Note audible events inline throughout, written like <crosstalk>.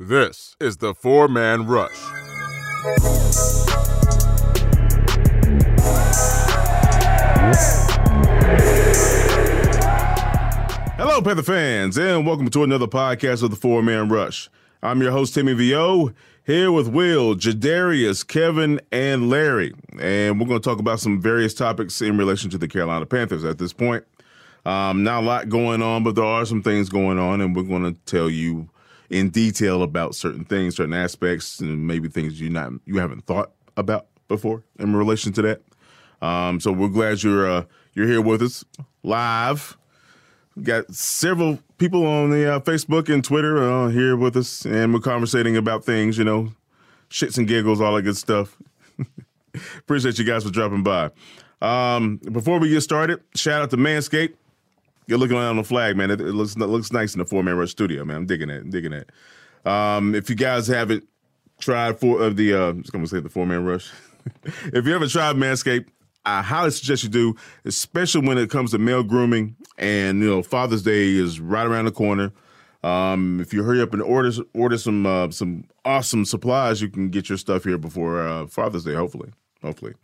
This is the four man rush. Hello, Panther fans, and welcome to another podcast of the Four Man Rush. I'm your host, Timmy VO, here with Will, Jadarius, Kevin, and Larry. And we're going to talk about some various topics in relation to the Carolina Panthers at this point. Um, not a lot going on, but there are some things going on, and we're going to tell you in detail about certain things, certain aspects, and maybe things you not you haven't thought about before in relation to that. Um, so we're glad you're uh, you're here with us live. We got several people on the uh, Facebook and Twitter uh, here with us, and we're conversating about things, you know, shits and giggles, all that good stuff. <laughs> Appreciate you guys for dropping by. Um, before we get started, shout out to Manscaped. You're looking on the flag, man. It, it looks it looks nice in the four man rush studio, man. I'm digging it, I'm digging it. Um, if you guys haven't tried for of the, uh, I'm just gonna say the four man rush. <laughs> if you ever tried Manscaped, I highly suggest you do, especially when it comes to male grooming. And you know, Father's Day is right around the corner. Um, if you hurry up and order order some uh, some awesome supplies, you can get your stuff here before uh, Father's Day. Hopefully, hopefully.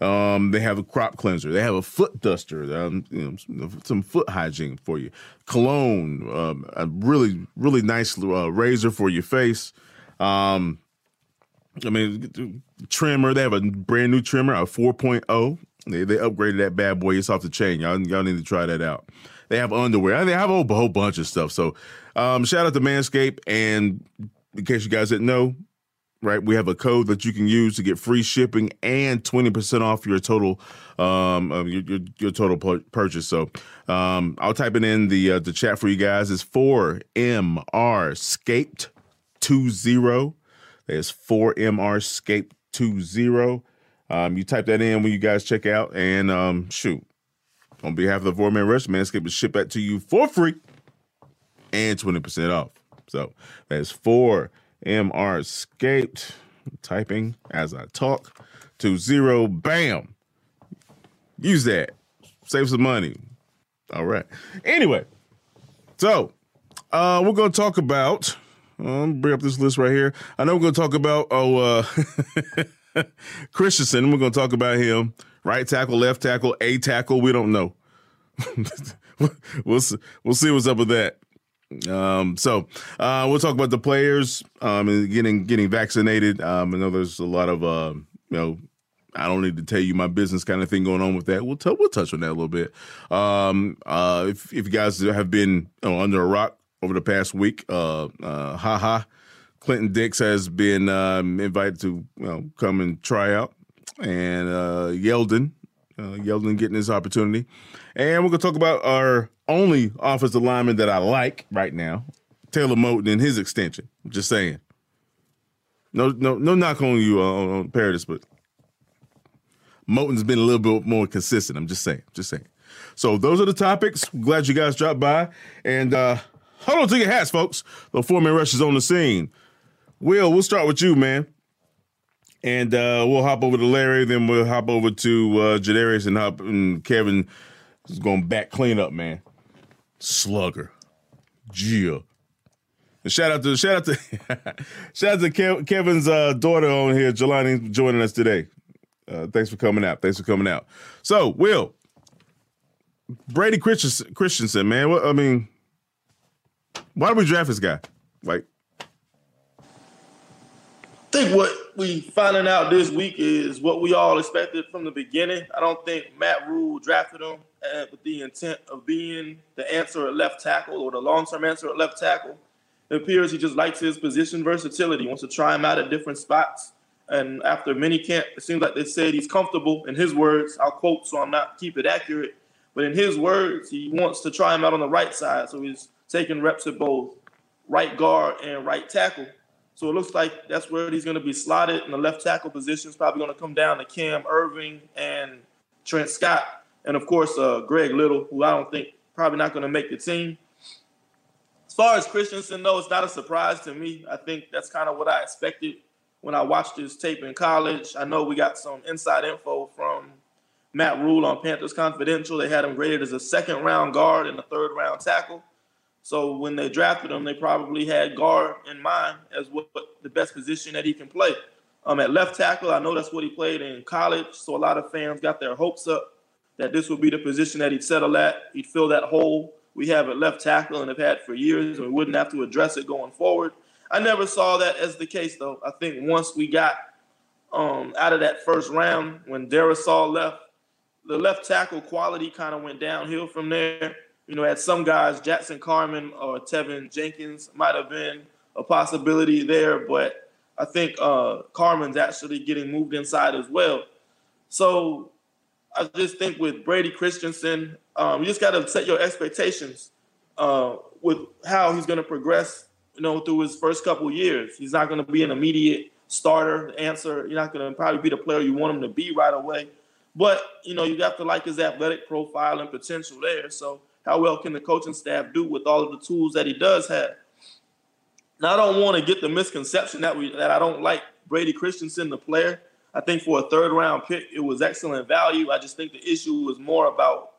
Um, they have a crop cleanser. They have a foot duster. Um, you know, some, foot hygiene for you. Cologne. Um, a really really nice uh, razor for your face. Um, I mean, trimmer. They have a brand new trimmer, a 4.0. They they upgraded that bad boy. It's off the chain. Y'all y'all need to try that out. They have underwear. They have a whole, whole bunch of stuff. So, um, shout out to Manscaped. And in case you guys didn't know, right, we have a code that you can use to get free shipping and twenty percent off your total um your, your, your total purchase. So, um, I'll type it in the uh, the chat for you guys. It's four MR Scaped two zero. There's four MR Scape two zero. Um, you type that in when you guys check out, and um, shoot, on behalf of the Four Man Rush, Manscaped will ship that to you for free and 20% off. So that's four MR escaped. Typing as I talk to zero. Bam. Use that. Save some money. All right. Anyway, so uh, we're going to talk about. Um, bring up this list right here. I know we're going to talk about oh uh, <laughs> Christensen. We're going to talk about him. Right tackle, left tackle, a tackle. We don't know. <laughs> we'll see, we'll see what's up with that. Um, so uh, we'll talk about the players um, and getting getting vaccinated. Um, I know there's a lot of uh, you know I don't need to tell you my business kind of thing going on with that. We'll t- we'll touch on that a little bit. Um, uh, if if you guys have been you know, under a rock over the past week, uh, uh, Ha Ha, Clinton Dix has been um, invited to you know, come and try out, and uh, Yeldon, uh, Yeldon getting his opportunity, and we're gonna talk about our only offensive lineman that I like right now, Taylor Moton and his extension. I'm just saying. No, no, no knock on you uh, on Paradis, but Moton's been a little bit more consistent. I'm just saying, just saying. So those are the topics. Glad you guys dropped by. And uh hold on to your hats, folks. The four man rush is on the scene. Will, we'll start with you, man. And uh, we'll hop over to Larry, then we'll hop over to uh, Jadarius and hop and Kevin is going back clean up, man. Slugger. Gia. And shout out to shout out to <laughs> shout out to Kev, Kevin's uh, daughter on here, Jelani, joining us today. Uh, thanks for coming out. Thanks for coming out. So, Will, Brady Christensen, Christensen man. What I mean, why did we draft this guy? Like, think what we finding out this week is what we all expected from the beginning. I don't think Matt Rhule drafted him uh, with the intent of being the answer at left tackle or the long-term answer at left tackle. It appears he just likes his position versatility, wants to try him out at different spots. And after mini camp, it seems like they said he's comfortable. In his words, I'll quote so I'm not keep it accurate, but in his words, he wants to try him out on the right side. So he's taking reps at both right guard and right tackle. So it looks like that's where he's going to be slotted in the left tackle position. is probably going to come down to Cam Erving and Trent Scott, and of course uh, Greg Little, who I don't think probably not going to make the team. As far as Christensen, though, it's not a surprise to me. I think that's kind of what I expected when I watched his tape in college. I know we got some inside info from Matt Rhule on Panthers Confidential. They had him graded as a second round guard and a third round tackle. So when they drafted him, they probably had guard in mind as what the best position that he can play. Um, at left tackle, I know that's what he played in college, so a lot of fans got their hopes up that this would be the position that he'd settle at. He'd fill that hole we have at left tackle and have had for years, and we wouldn't have to address it going forward. I never saw that as the case, though. I think once we got um, out of that first round, when Darrisaw left, the left tackle quality kind of went downhill from there. You know, had some guys, Jackson Carman or Teven Jenkins might have been a possibility there, but I think uh, Carman's actually getting moved inside as well. So I just think with Brady Christensen, um, you just got to set your expectations uh, with how he's going to progress. You know, through his first couple years, he's not going to be an immediate starter answer. You're not going to probably be the player you want him to be right away. But you know, you have to like his athletic profile and potential there. So, how well can the coaching staff do with all of the tools that he does have? Now, I don't want to get the misconception that we that I don't like Brady Christensen, the player. I think for a third round pick, it was excellent value. I just think the issue was more about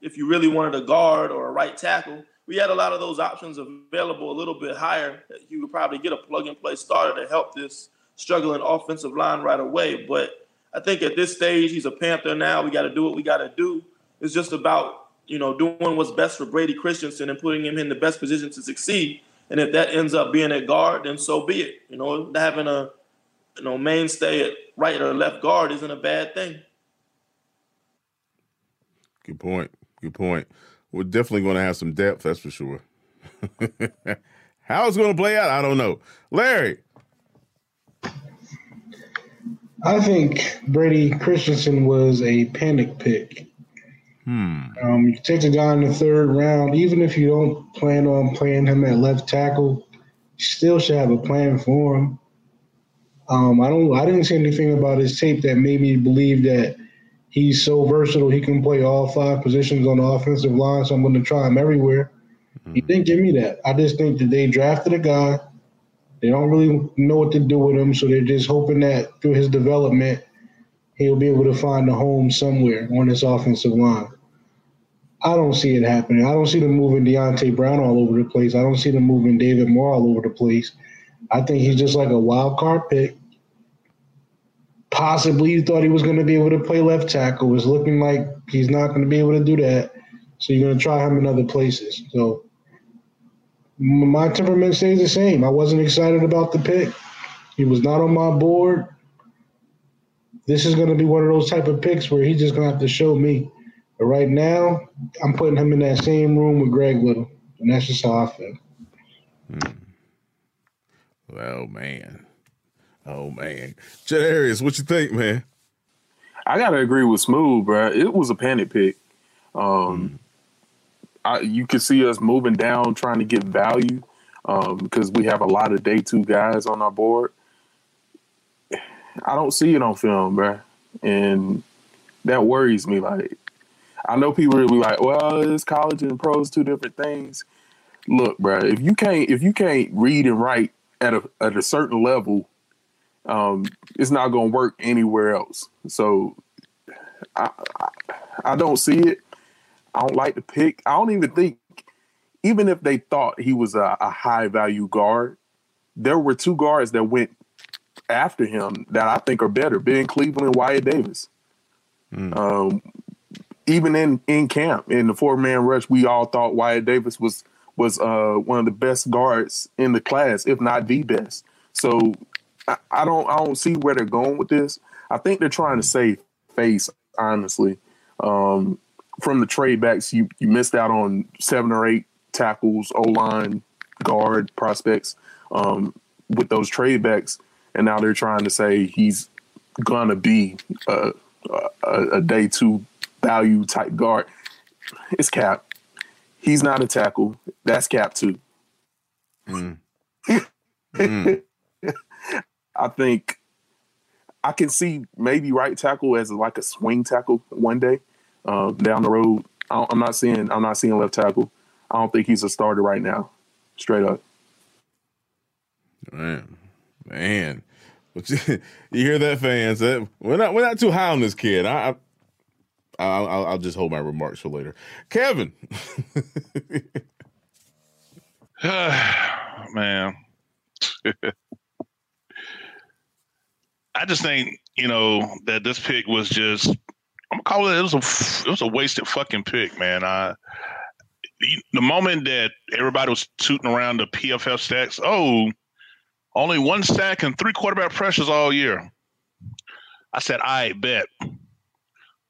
if you really wanted a guard or a right tackle. We had a lot of those options available a little bit higher. You could probably get a plug and play starter to help this struggling offensive line right away. But I think at this stage, he's a Panther now. We got to do what we got to do. It's just about you know doing what's best for Brady Christensen and putting him in the best position to succeed. And if that ends up being a guard, then so be it. You know, having a you know mainstay at right or left guard isn't a bad thing. Good point. Good point. We're definitely going to have some depth, that's for sure. <laughs> How it's going to play out, I don't know. Larry. I think Brady Christensen was a panic pick. Hmm. Um, you take a guy in the third round, even if you don't plan on playing him at left tackle, you still should have a plan for him. Um, I don't. I didn't see anything about his tape that made me believe that he's so versatile he can play all five positions on the offensive line. So I'm going to try him everywhere. Mm-hmm. He didn't give me that. I just think that they drafted a guy. They don't really know what to do with him, so they're just hoping that through his development, he'll be able to find a home somewhere on this offensive line. I don't see it happening. I don't see them moving Deonte Brown all over the place. I don't see them moving David Moore all over the place. I think he's just like a wild card pick possibly you thought he was going to be able to play left tackle. It's looking like he's not going to be able to do that. So you're going to try him in other places. So my temperament stays the same. I wasn't excited about the pick. He was not on my board. This is going to be one of those type of picks where he's just going to have to show me. But right now, I'm putting him in that same room with Greg Little, and that's just how I feel. Hmm. Well, man. Oh man, Jadarius, what you think, man? I gotta agree with Smooth, bro. It was a panic pick. Um, mm. I, you could see us moving down, trying to get value um, because we have a lot of day two guys on our board. I don't see it on film, bro, and that worries me. Like, I know people will be like, "Well, it's college and pros, two different things." Look, bro, if you can't if you can't read and write at a at a certain level um, it's not going to work anywhere else. So I, I, I don't see it. I don't like the pick. I don't even think, even if they thought he was a, a high value guard, there were two guards that went after him that I think are better: Ben Cleveland and Wyatt Davis. Mm. Um, even in in camp in the four man rush, we all thought Wyatt Davis was was uh, one of the best guards in the class, if not the best. So I, don't I don't see where they're going with this. I think they're trying to save face, honestly. Um, from the trade backs, you you missed out on seven or eight tackles, O line, guard prospects um, with those trade backs, and now they're trying to say he's gonna be a, a, a day two value type guard. It's cap. He's not a tackle. That's cap too. Mm. <laughs> mm. I think I can see maybe right tackle as like a swing tackle one day uh, down the road. I'm not seeing I'm not seeing left tackle. I don't think he's a starter right now. Straight up. Man, man, <laughs> you, hear that, fans? We're not we're not too high on this kid. I, I I'll, I'll just hold my remarks for later. Kevin. <laughs> <sighs> Man. <laughs> I just think, you know, that this pick was just I'm gonna call it it was a it was a wasted fucking pick, man. I the moment that everybody was tooting around the PFF stacks, oh, only one sack and three quarterback pressures all year. I said, I bet.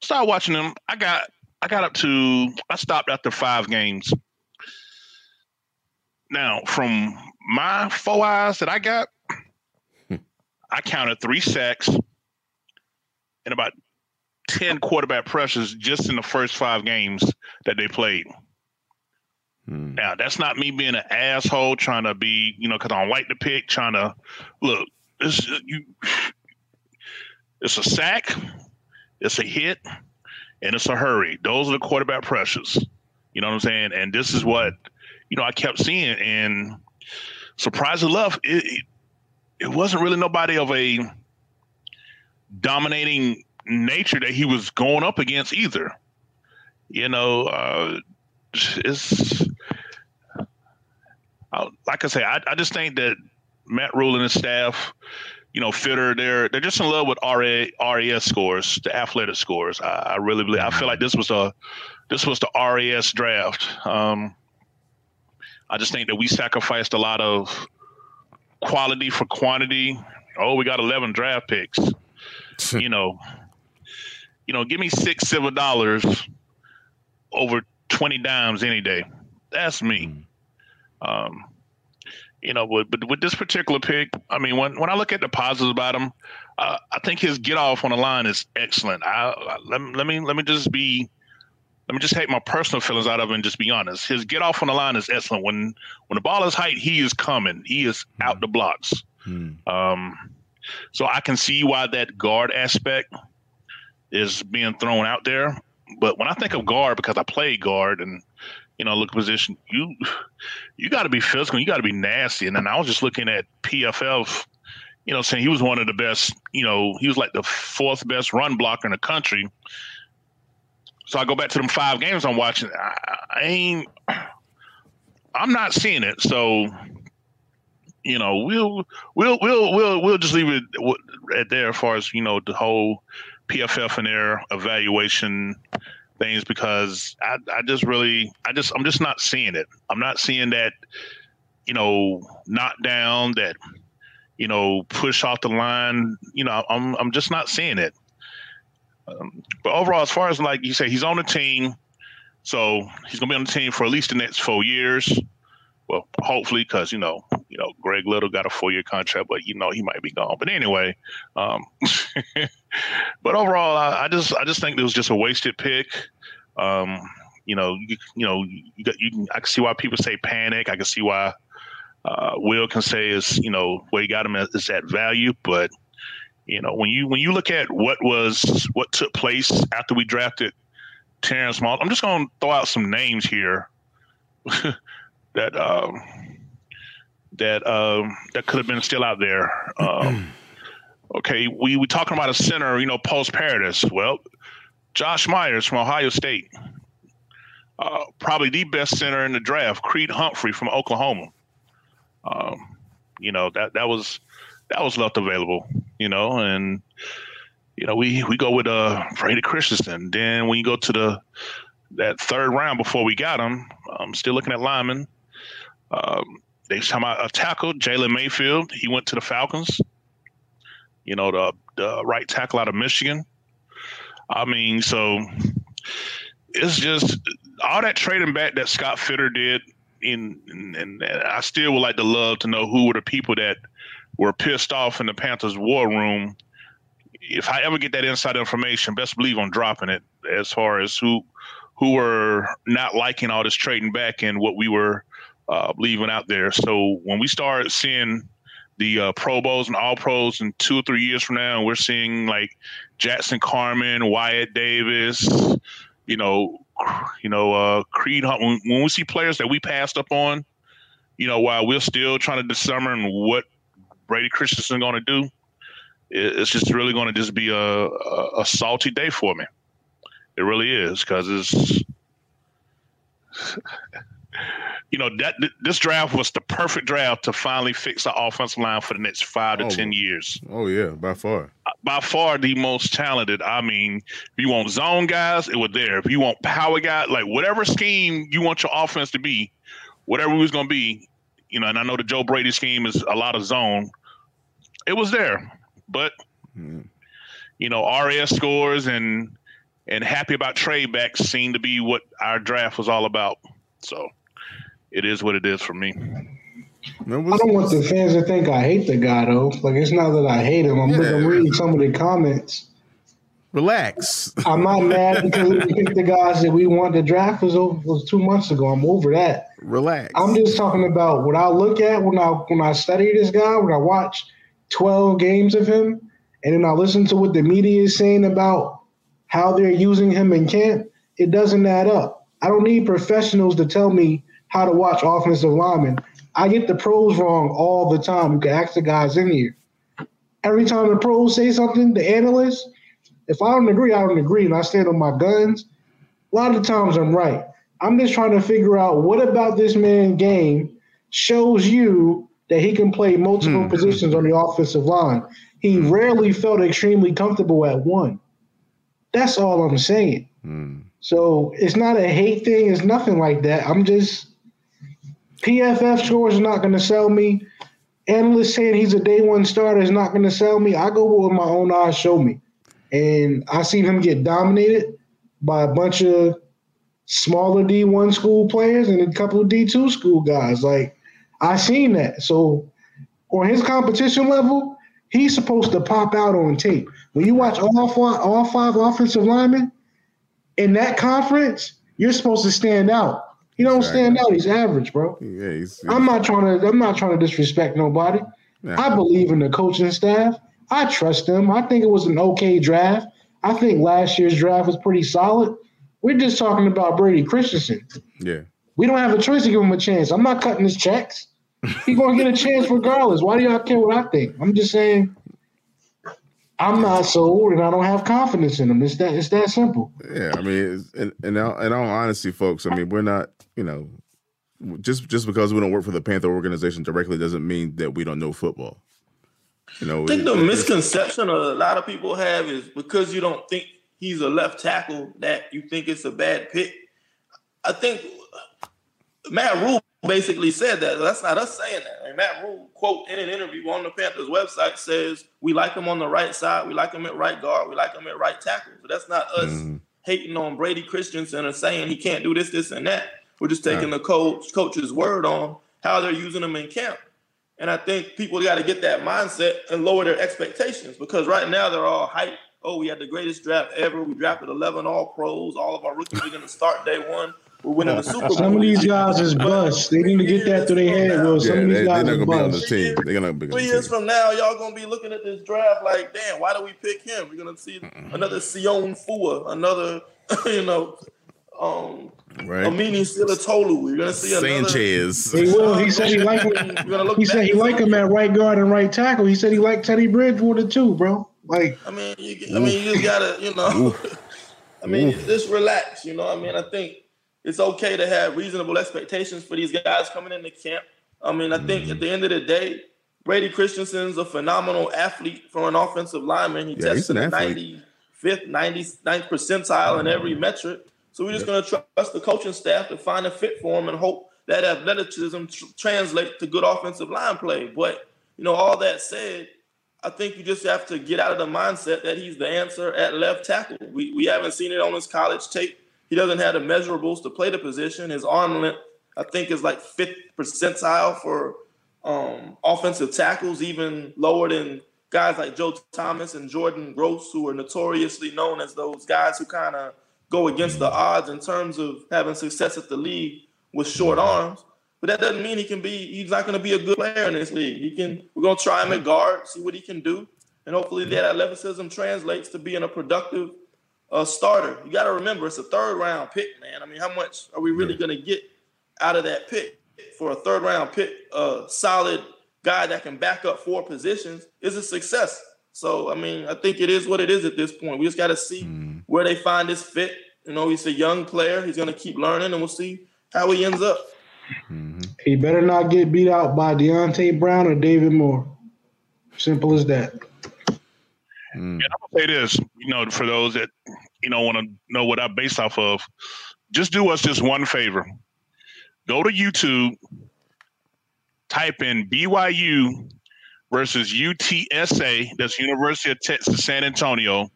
Start watching them. I got I got up to I stopped after five games. Now, from my four eyes that I got, I counted three sacks and about 10 quarterback pressures just in the first five games that they played. Hmm. Now, that's not me being an asshole trying to be, you know, because I don't like the pick, trying to look, it's, you, it's a sack, it's a hit, and it's a hurry. Those are the quarterback pressures. You know what I'm saying? And this is what, you know, I kept seeing. And surprisingly enough, it, it, wasn't really nobody of a dominating nature that he was going up against either. You know, uh, it's like I say, I, I just think that Matt Rhule and his staff, you know, Fitterer, they're they're just in love with RA, RAS scores, the athletic scores. I, I really believe. I feel like this was a this was the RAS draft. Um, I just think that we sacrificed a lot of quality for quantity. Oh, we got eleven draft picks. <laughs> you know, you know, give me six silver dollars over 20 dimes any day. That's me. Mm. Um, you know, but, but with this particular pick, I mean, when, when I look at the positives about him, uh, I think his get off on the line is excellent. I, I, let, let me let me just be let me just take my personal feelings out of it and just be honest. His get off on the line is excellent. When when the ball is height, he is coming. He is mm. out the blocks. Mm. Um, so I can see why that guard aspect is being thrown out there. But when I think of guard, because I play guard and you know look position, you you got to be physical, you got to be nasty. And then I was just looking at PFF, you know, saying he was one of the best. You know, he was like the fourth best run blocker in the country. So I go back to them five games I'm watching. I, I ain't. I'm not seeing it. So you know, we'll we'll we'll we'll we'll just leave it at there as far as you know the whole PFF and their evaluation things because I, I just really I just I'm just not seeing it. I'm not seeing that, you know, knock down that, you know, push off the line. You know, I'm I'm just not seeing it. Um, but overall, as far as like you say, he's on the team, so he's gonna be on the team for at least the next four years. Well, hopefully, because you know, you know, Greg Little got a four-year contract, but you know he might be gone. But anyway, um, <laughs> but overall, I, I, just I just think it was just a wasted pick. Um, you know, you, you know, you, got, you can, I can see why people say panic. I can see why uh, Will can say is you know where he got him is at value, but you know when you when you look at what was what took place after we drafted Terrence Moss, I'm just going to throw out some names here. <laughs> that um, that um, that could have been still out there. Um, <clears throat> okay, we we talking about a center, you know, post Paradis. Well, Josh Myers from Ohio State, uh, probably the best center in the draft. Creed Humphrey from Oklahoma. Um, you know that that was that was left available. You know, and you know we we go with uh Brady Christensen. Then when you go to the that third round before we got him, I'm still looking at Lyman. Um, they talking about a tackle, Jalen Mayfield. He went to the Falcons. You know, the, the right tackle out of Michigan. I mean, so it's just all that trading back that Scott Fitterer did. In, in and I still would like to love to know who were the people that were pissed off in the Panthers war room. If I ever get that inside information, best believe I'm dropping it. As far as who who were not liking all this trading back and what we were uh, leaving out there. So when we start seeing the uh, Pro Bowls and All Pros in two or three years from now, and we're seeing like Jackson Carman, Wyatt Davis, you know, you know, uh, Creed Hunt. When, when we see players that we passed up on, you know, while we're still trying to discern what Brady Christensen going to do, it's just really going to just be a, a, a salty day for me. It really is because it's <laughs> you know that this draft was the perfect draft to finally fix the offensive line for the next five to Oh. ten years. Oh yeah, by far. Uh, by far the most talented. I mean, if you want zone guys, it was there. If you want power guys, like whatever scheme you want your offense to be, whatever it was going to be, you know. And I know the Joe Brady scheme is a lot of zone. It was there, but Mm. you know, RAS scores and and happy about trade backs seem to be what our draft was all about. So it is what it is for me. Man, I don't want the fans to think I hate the guy though. Like it's not that I hate him. I'm, Yeah. I'm reading some of the comments. relax. I'm not mad because we <laughs> picked the guys that we wanted to draft was over, was two months ago. I'm over that. Relax. I'm just talking about what I look at when I when I study this guy, when I watch 12 games of him, and then I listen to what the media is saying about how they're using him in camp. It doesn't add up. I don't need professionals to tell me how to watch offensive linemen. I get the pros wrong all the time. You can ask the guys in here. Every time the pros say something, the analysts, if I don't agree, I don't agree, and I stand on my guns. A lot of times I'm right. I'm just trying to figure out what about this man game shows you that he can play multiple positions on the offensive line. He rarely felt extremely comfortable at one. That's all I'm saying. Mm. So it's not a hate thing. It's nothing like that. I'm just PFF scores are not going to sell me. Analysts saying he's a day one starter is not going to sell me. I go with what my own eyes show me, and I seen him get dominated by a bunch of smaller D1 school players and a couple of D2 school guys. Like I seen that. So on his competition level, he's supposed to pop out on tape. When you watch all five, all five offensive linemen in that conference, you're supposed to stand out. He don't stand out. He's average, bro. Yeah, he's, I'm not trying to. I'm not trying to disrespect nobody. Yeah. I believe in the coaching staff. I trust them. I think it was an okay draft. I think last year's draft was pretty solid. We're just talking about Brady Christensen. yeah. We don't have a choice to give him a chance. I'm not cutting his checks. He's going to get a chance regardless. Why do y'all care what I think? I'm just saying. I'm not sold, and I don't have confidence in him. It's that. It's that simple. Yeah, I mean, it's- in, in, all, in all honesty, folks, I mean, we're not, you know, just just because we don't work for the Panther organization directly doesn't mean that we don't know football. You know, I think the it- it's- misconception a lot of people have is because you don't think he's a left tackle that you think it's a bad pick. I think Matt Rhule basically said that. That's not us saying that. And Matt Rhule, quote in an interview on the Panthers website, says we like him on the right side, we like him at right guard, we like him at right tackle. So that's not us Mhm. hating on Brady Christensen and saying he can't do this, this, and that. We're just taking the coach coach's word on how they're using him in camp. And I think people got to get that mindset and lower their expectations because right now they're all hyped. Oh, we had the greatest draft ever. We drafted 11 All Pros. All of our rookies are going to start day one. We're winning the Super Bowl. Some of these guys is bust. They need to get that through their head, Will. Some yeah, of these they're guys not is gonna be on the bust. They're gonna be on Three the years from now, y'all gonna be looking at this draft like, damn, why do we pick him? We're gonna see another Sione Fua, another, <laughs> you know, um, Right? Amini Silatolu. You're gonna see another. Sanchez. He will. He said he liked You're him. gonna look He said he and liked him at right guard and right tackle. He said he liked Teddy Bridgewater too, bro. Like I mean, you, I mean, you just gotta, you know. <laughs> I mean, just relax. You know, I mean, I think it's okay to have reasonable expectations for these guys coming into camp. I mean, I think at the end of the day, Brady Christensen's a phenomenal athlete for an offensive lineman. He Yeah, tested an the 95th, 99th percentile in uh-huh. every metric. So we're just going to trust the coaching staff to find a fit for him and hope that athleticism tr- translates to good offensive line play. But, you know, all that said, I think you just have to get out of the mindset that he's the answer at left tackle. We, we haven't seen it on his college tape. He doesn't have the measurables to play the position. His arm length, I think, is like fifth percentile for um, offensive tackles, even lower than guys like Joe Thomas and Jordan Gross, who are notoriously known as those guys who kind of go against the odds in terms of having success at the league with short arms. But that doesn't mean he can be. He's not going to be a good player in this league. He can. We're going to try him at guard, see what he can do, and hopefully that athleticism translates to being a productive uh, starter. You got to remember, it's a third round pick, man. I mean, how much are we really going to get out of that pick for a third round pick? A solid guy that can back up four positions is a success. So, I mean, I think it is what it is at this point. We just got to see where they find this fit. You know, he's a young player. He's going to keep learning, and we'll see how he ends up. Mm-hmm. He better not get beat out by Deonte Brown or David Moore. Simple as that. Mm. And I'm gonna say this, you know, for those that you know want to know what I base off of, just do us just one favor. Go to YouTube, type in BYU versus UTSA, that's University of Texas San Antonio,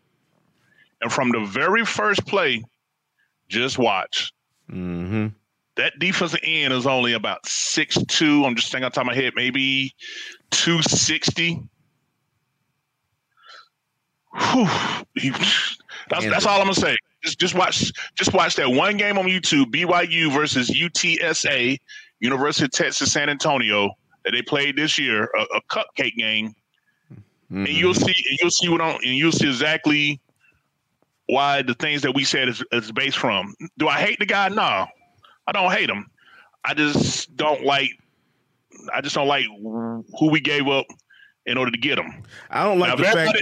and from the very first play, just watch. Mm-hmm. That defensive end is only about six two. I'm just thinking on top of my head, maybe 260 Whew, that's, that's all I'm gonna say. Just just watch just watch that one game on YouTube, BYU versus UTSA, University of Texas San Antonio, that they played this year, a, a cupcake game, mm-hmm. and you'll see you'll see what on and you'll see exactly why the things that we said is, is based from. Do I hate the guy? No, I don't hate him. I just don't like. I just don't like who we gave up in order to get him. I don't like now, the fact.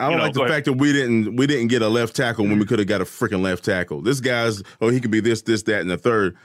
I don't you know, like the fact that we didn't we didn't get a left tackle when we could have got a freaking left tackle. This guy's oh he could be this this that and the third.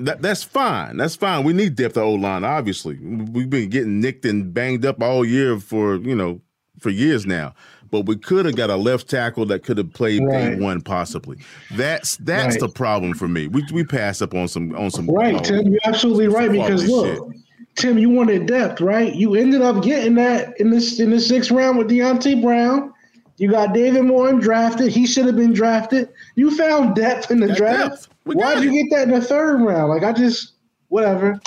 That that's fine. That's fine. We need depth of O line. Obviously, we've been getting nicked and banged up all year for you know for years now. But we could have got a left tackle that could have played right. one possibly. That's that's right. the problem for me. We we pass up on some on some. Right, uh, Tim. You're absolutely right because look. Shit. Tim, you wanted depth, right? You ended up getting that in this in the sixth round with Deonte Brown. You got David Moore drafted. He should have been drafted. You found depth in the that draft. Why'd you get that in the third round? Like I just whatever.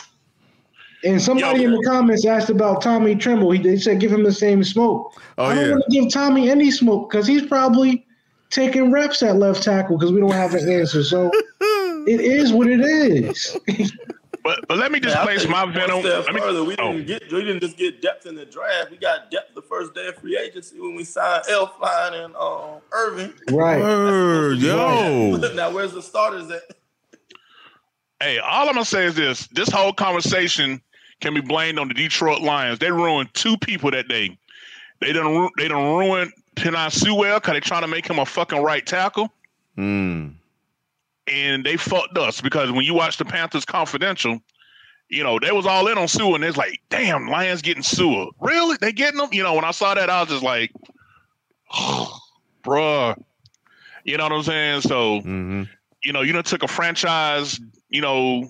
And somebody Yo, in the comments asked about Tommy Tremble. He they said give him the same smoke. Oh, I don't yeah. want to give Tommy any smoke because he's probably taking reps at left tackle because we don't have an answer. So <laughs> it is what it is. But but let me just place my venom. Let me, further, we oh. didn't get we didn't just get depth in the draft. We got depth the first day of free agency when we signed Elflein and um, Erving. Right. Word, yo. <laughs> now where's the starters at? Hey, all I'm gonna say is this: this whole conversation can be blamed on the Detroit Lions. They ruined two people that day. They didn't. They didn't ruin Penei Sewell because they trying to make him a fucking right tackle. Hmm and they fucked us because when you watch the Panthers Confidential, you know, they was all in on Sewell, and it's like, damn, Lions getting Sewell. Really? They getting them? You know, when I saw that, I was just like, oh, <sighs> bruh. You know what I'm saying? So, mm-hmm. you know, you done took a franchise, you know,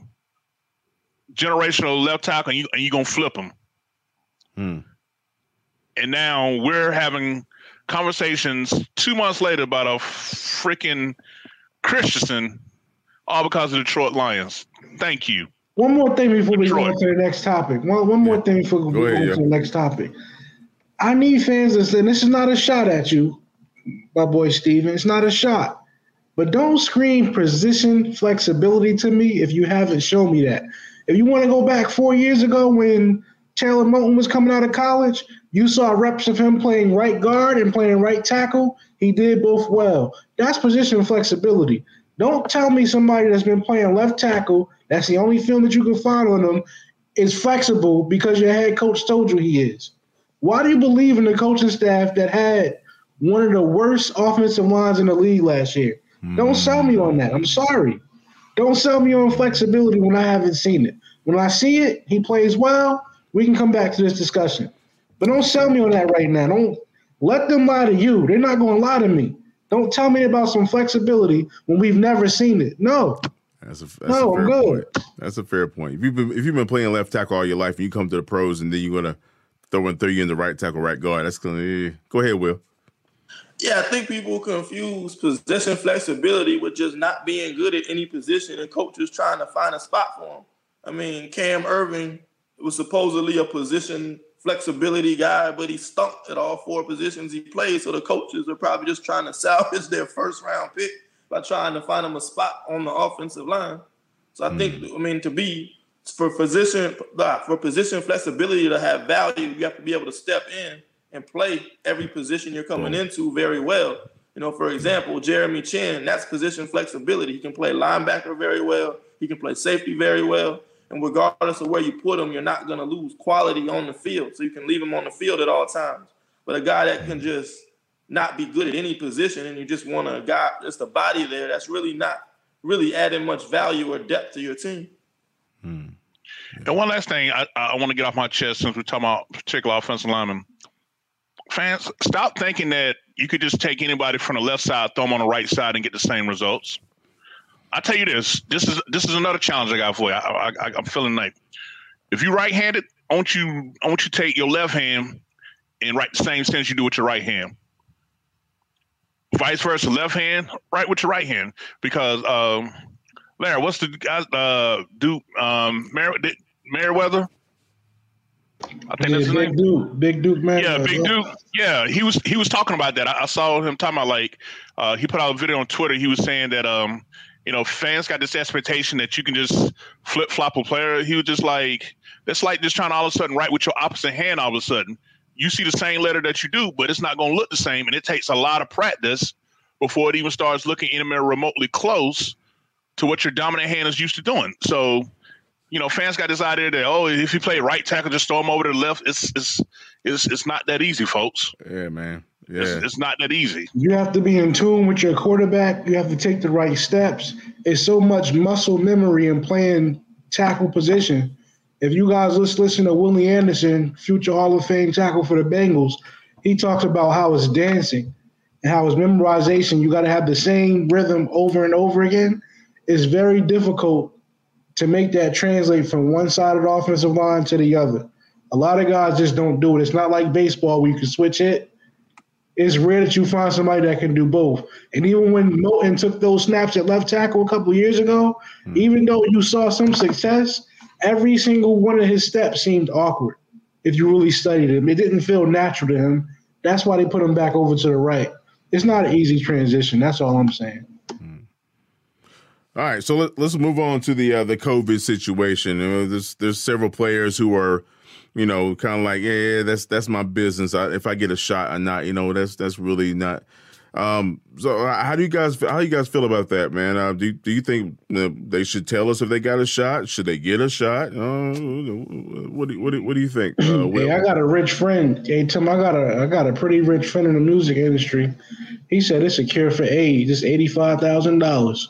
generational left tackle, and you and you gonna flip them. Hmm. And now we're having conversations two months later about a freaking Christensen all because of the Detroit Lions. Thank you. One more thing before Detroit. we go on to the next topic. One, one more thing before we go, ahead, on yeah. to the next topic. I need fans to say this is not a shot at you, my boy Steven. It's not a shot. But don't scream position flexibility to me if you haven't shown me that. If you want to go back four years ago when Taylor Moton was coming out of college, you saw reps of him playing right guard and playing right tackle. He did both well. That's position flexibility. Don't tell me somebody that's been playing left tackle, that's the only film that you can find on them, is flexible because your head coach told you he is. Why do you believe in the coaching staff that had one of the worst offensive lines in the league last year? Mm. Don't sell me on that. I'm sorry. Don't sell me on flexibility when I haven't seen it. When I see it, he plays well. We can come back to this discussion. But don't sell me on that right now. Don't let them lie to you. They're not going to lie to me. Don't tell me about some flexibility when we've never seen it. No. That's a, that's no, a fair I'm good. Point. That's a fair point. If you've been if you've been playing left tackle all your life and you come to the pros and then you're gonna throw and throw you in the right tackle, right guard, that's gonna yeah. go ahead, Will. Yeah, I think people confuse position flexibility with just not being good at any position and coaches trying to find a spot for him. I mean, Cam Erving was supposedly a position flexibility guy, but he stunk at all four positions he played. So the coaches are probably just trying to <laughs> salvage their first round pick by trying to find him a spot on the offensive line. So I mm. think, I mean, to be for position for position flexibility to have value, you have to be able to step in and play every position you're coming into very well. You know, for example, Jeremy Chinn, that's position flexibility. He can play linebacker very well. He can play safety very well. And regardless of where you put him, you're not going to lose quality on the field. So you can leave him on the field at all times. But a guy that can just not be good at any position and you just want a guy, just a body there, that's really not really adding much value or depth to your team. Hmm. And one last thing I, I want to get off my chest since we're talking about particular offensive linemen. Fans, stop thinking that you could just take anybody from the left side, throw them on the right side, and get the same results. I tell you this: this is this is another challenge I got for you. I, I, I'm feeling like if you right-handed, I want you I want you to take your left hand and write the same sentence you do with your right hand. Vice versa, left hand, right with your right hand. Because um, Larry, what's the guy uh Duke um Mer- Meriwether? I think yeah, that's Big name. Duke, Big Duke man. Yeah, Big Duke. Yeah, he was he was talking about that. I, I saw him talking about like uh, he put out a video on Twitter. He was saying that um you know fans got this expectation that you can just flip flop a player. He was just like it's like just trying to all of a sudden write with your opposite hand all of a sudden. You see the same letter that you do, but it's not going to look the same, and it takes a lot of practice before it even starts looking anywhere remotely close to what your dominant hand is used to doing. So you know, fans got this idea that oh, if you play right tackle, just throw him over to the left. It's it's it's it's not that easy, folks. Yeah, man. Yeah, it's, it's, not that easy. You have to be in tune with your quarterback. You have to take the right steps. It's so much muscle memory in playing tackle position. If you guys listen, listen to Willie Anderson, future Hall of Fame tackle for the Bengals, he talks about how it's dancing and how it's memorization. You got to have the same rhythm over and over again. It's very difficult to make that translate from one side of the offensive line to the other. A lot of guys just don't do it. It's not like baseball where you can switch it. It's rare that you find somebody that can do both. And even when Moton took those snaps at left tackle a couple years ago, mm-hmm. even though you saw some success, every single one of his steps seemed awkward if you really studied him. It didn't feel natural to him. That's why they put him back over to the right. It's not an easy transition. That's all I'm saying. All right, so let, us move on to the uh, the COVID situation. You know, there's there's several players who are, you know, kind of like, yeah, yeah, that's that's my business. I, if I get a shot or not, you know, that's that's really not. Um, so uh, how do you guys how you guys feel about that, man? Uh, do do you think uh, they should tell us if they got a shot? Should they get a shot? Uh, what do, what do, what do you think? Uh, hey, I got a rich friend. Hey Tim, I got a I got a pretty rich friend in the music industry. He said it's a cure for AIDS. It's eighty five thousand dollars.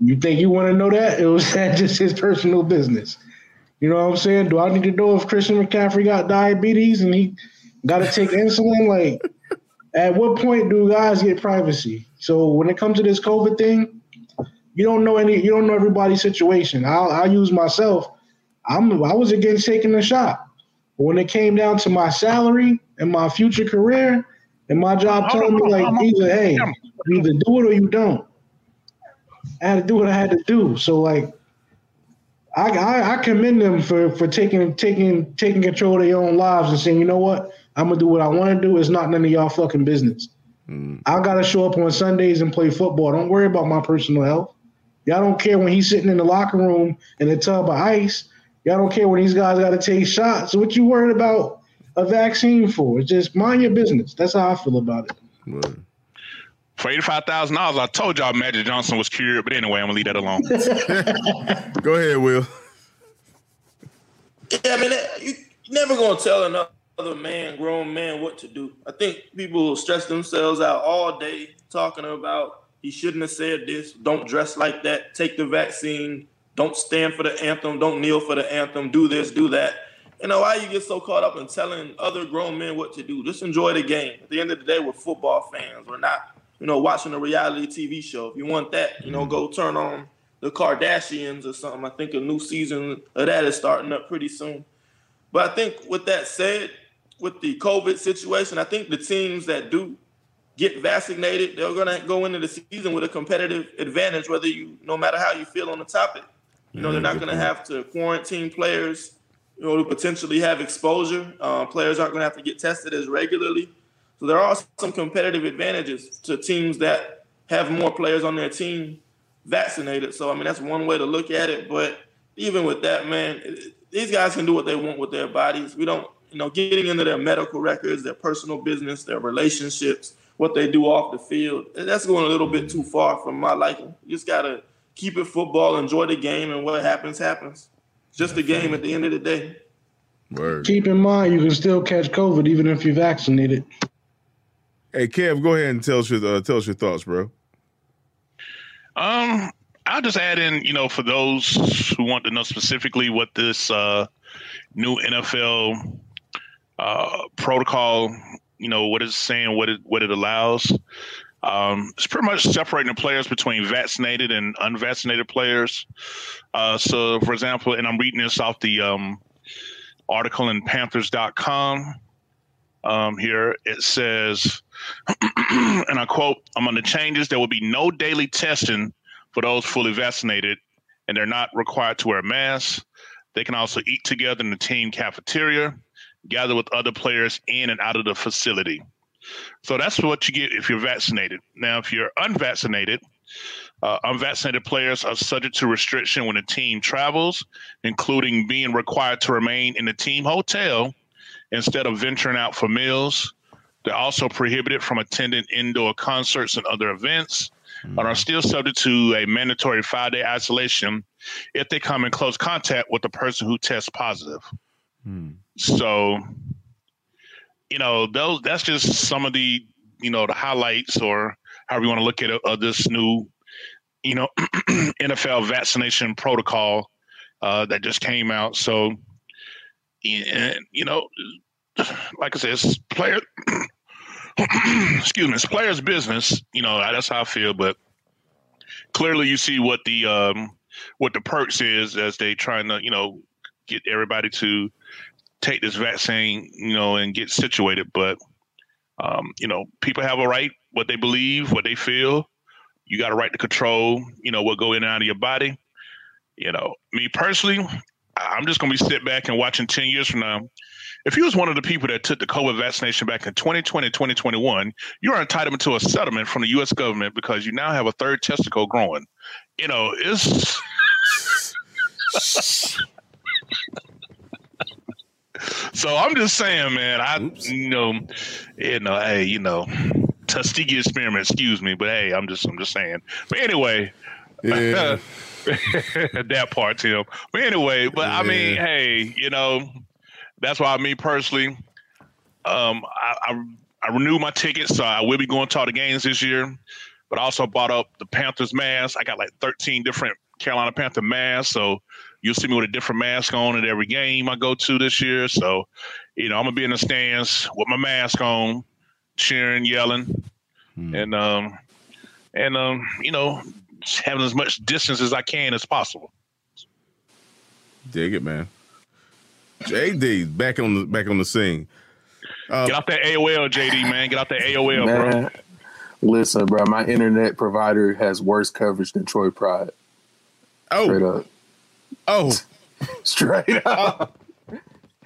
You think you want to know that? <laughs> It was that just his personal business. You know what I'm saying? Do I need to know if Christian McCaffrey got diabetes and he got to take insulin? Like, at what point do guys get privacy? So when it comes to this COVID thing, you don't know any. You don't know everybody's situation. I'll, I'll use myself. I'm. I was against taking a shot, but when it came down to my salary and my future career, and my job telling me like either hey, either do it or you don't. I had to do what I had to do. So like, I, I, I commend them for for taking taking taking control of their own lives and saying, you know what, I'm gonna do what I want to do. It's not none of y'all fucking business. Mm. I gotta show up on Sundays and play football. Don't worry about my personal health. Y'all don't care when he's sitting in the locker room in a tub of ice. Y'all don't care when these guys got to take shots. So what you worried about a vaccine for? It's just mind your business. That's how I feel about it. Right for eighty five thousand dollars, I told y'all Magic Johnson was cured. But anyway, I'm gonna leave that alone. <laughs> Go ahead, Will. Yeah, I mean, you never gonna tell another man, grown man, what to do. I think people stress themselves out all day talking about he shouldn't have said this. Don't dress like that. Take the vaccine. Don't stand for the anthem. Don't kneel for the anthem. Do this. Do that. You know why you get so caught up in telling other grown men what to do? Just enjoy the game. At the end of the day, we're football fans. We're not you know, watching a reality TV show. If you want that, you know, go turn on the Kardashians or something. I think a new season of that is starting up pretty soon. But I think with that said, with the COVID situation, I think the teams that do get vaccinated, they're gonna go into the season with a competitive advantage, whether you no matter how you feel on the topic. You know, they're not gonna have to quarantine players, you know, to potentially have exposure. Uh, players aren't gonna have to get tested as regularly. So there are some competitive advantages to teams that have more players on their team vaccinated. So I mean that's one way to look at it. But even with that, man, these guys can do what they want with their bodies. We don't, you know, getting into their medical records, their personal business, their relationships, what they do off the field. That's going a little bit too far from my liking. You just gotta keep it football, enjoy the game, and what happens happens. just a game at the end of the day. Word. Keep in mind, you can still catch COVID even if you're vaccinated. Hey, Kev, go ahead and tell us your uh, tell us your thoughts, bro. Um, I, I'll just add in, you know, for those who want to know specifically what this uh, new NFL uh, protocol, you know, what it's saying, what it what it allows. Um, it's pretty much separating the players between vaccinated and unvaccinated players. Uh, so, for example, and I'm reading this off the um, article in Panthers.com. Um, here it says, <clears throat> and I quote, among the changes, there will be no daily testing for those fully vaccinated, and they're not required to wear masks. They can also eat together in the team cafeteria, gather with other players in and out of the facility. So that's what you get if you're vaccinated. Now, if you're unvaccinated, uh, unvaccinated players are subject to restriction when the team travels, including being required to remain in the team hotel instead of venturing out for meals. They're also prohibited from attending indoor concerts and other events, but are still subject to a mandatory five day isolation if they come in close contact with a person who tests positive. So, you know, those that's just some of the you know the highlights or however you want to look at it, this new you know <clears throat> NFL vaccination protocol uh, that just came out. So, and, you know, like I said, it's player. <clears throat> excuse me, it's players' business. You know, that's how I feel. But clearly, you see what the um, what the perks is as they trying to you know get everybody to take this vaccine, you know, and get situated. But um, you know, people have a right what they believe, what they feel. You got a right to control, you know, what go in and out of your body. You know, me personally, I'm just gonna be sit back and watching ten years from now. If you was one of the people that took the COVID vaccination back in 2020, 2021, you are entitled to a settlement from the U.S. government because you now have a third testicle growing. You know, it's. <laughs> <laughs> so I'm just saying, man. I Oops. you know, you know, hey, you know, Tuskegee experiment. Excuse me, but hey, I'm just I'm just saying. But anyway. Yeah. <laughs> that part, Tim. But anyway, but yeah. I mean, hey, you know, that's why me personally, um, I, I, I renewed my tickets, so I will be going to all the games this year. But I also bought up the Panthers mask. I got like 13 different Carolina Panther masks, so you'll see me with a different mask on at every game I go to this year. So, you know, I'm gonna be in the stands with my mask on, cheering, yelling, hmm. and um, and um, you know, having as much distance as I can as possible. Dig it, man. JD back on the back on the scene. Uh, Get off that AOL, JD man. Get off that AOL, man, bro. Listen, bro. My internet provider has worse coverage than Troy Pride. Oh, straight up. Oh, <laughs> straight up.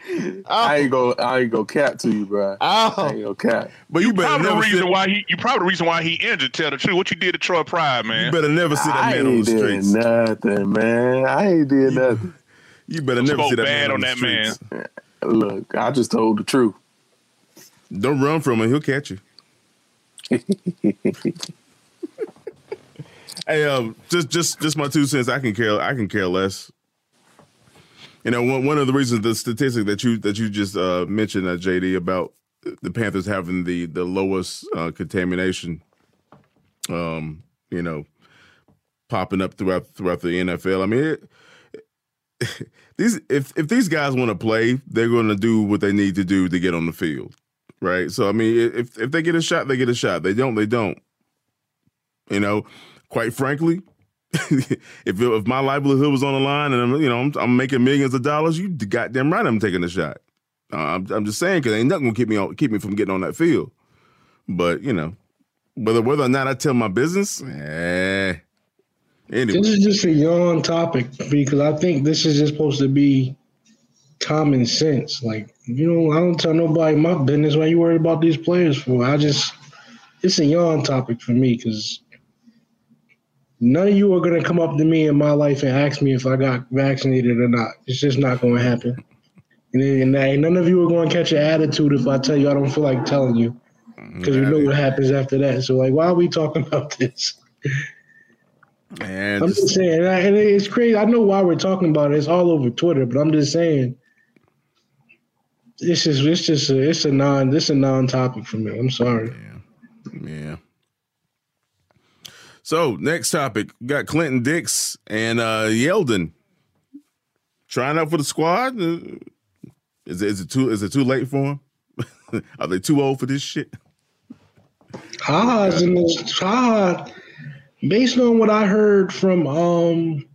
Oh. I ain't go. I ain't go cap to you, bro. Oh. I ain't go cap. But you, you better probably the reason sit. why he. You probably the reason why he injured. Tell the truth. What you did to Troy Pride, man. You better never see that I man on the streets. Nothing, man. I ain't did nothing. You better never see that bad man on, on that man. Look, I just told the truth. Don't run from him; he'll catch you. <laughs> hey, um, just just just my two cents. I can care. I can care less. You know, one one of the reasons the statistic that you that you just uh, mentioned, uh, JD, about the Panthers having the the lowest uh, contamination, um, you know, popping up throughout throughout the NFL. I mean, it, <laughs> these if if these guys want to play, they're going to do what they need to do to get on the field, right? So I mean, if if they get a shot, they get a shot. They don't, they don't. You know, quite frankly, <laughs> if if my livelihood was on the line and I'm you know I'm, I'm, making millions of dollars, you goddamn right I'm taking a shot. Uh, I'm I'm just saying because ain't nothing gonna keep me on keep me from getting on that field. But you know, whether whether or not I tell my business, eh, Anyway. This is just a young topic because I think this is just supposed to be common sense. Like, you know, I don't tell nobody my business. Why you worried about these players for? I just, it's a young topic for me because none of you are going to come up to me in my life and ask me if I got vaccinated or not. It's just not going to happen. And, and none of you are going to catch an attitude if I tell you I don't feel like telling you because you know what happens after that. So, like, why are we talking <laughs> about this? And I'm just saying, and it's crazy. I know why we're talking about it. It's all over Twitter, but I'm just saying, this is it's just a, it's a non this a non topic for me. I'm sorry. Yeah. yeah. So next topic, we got Clinton Dix and uh Yeldon trying out for the squad. Is it, is it too is it too late for him? <laughs> Are they too old for this shit? Ha Ha's in this Haha. Based on what I heard from um,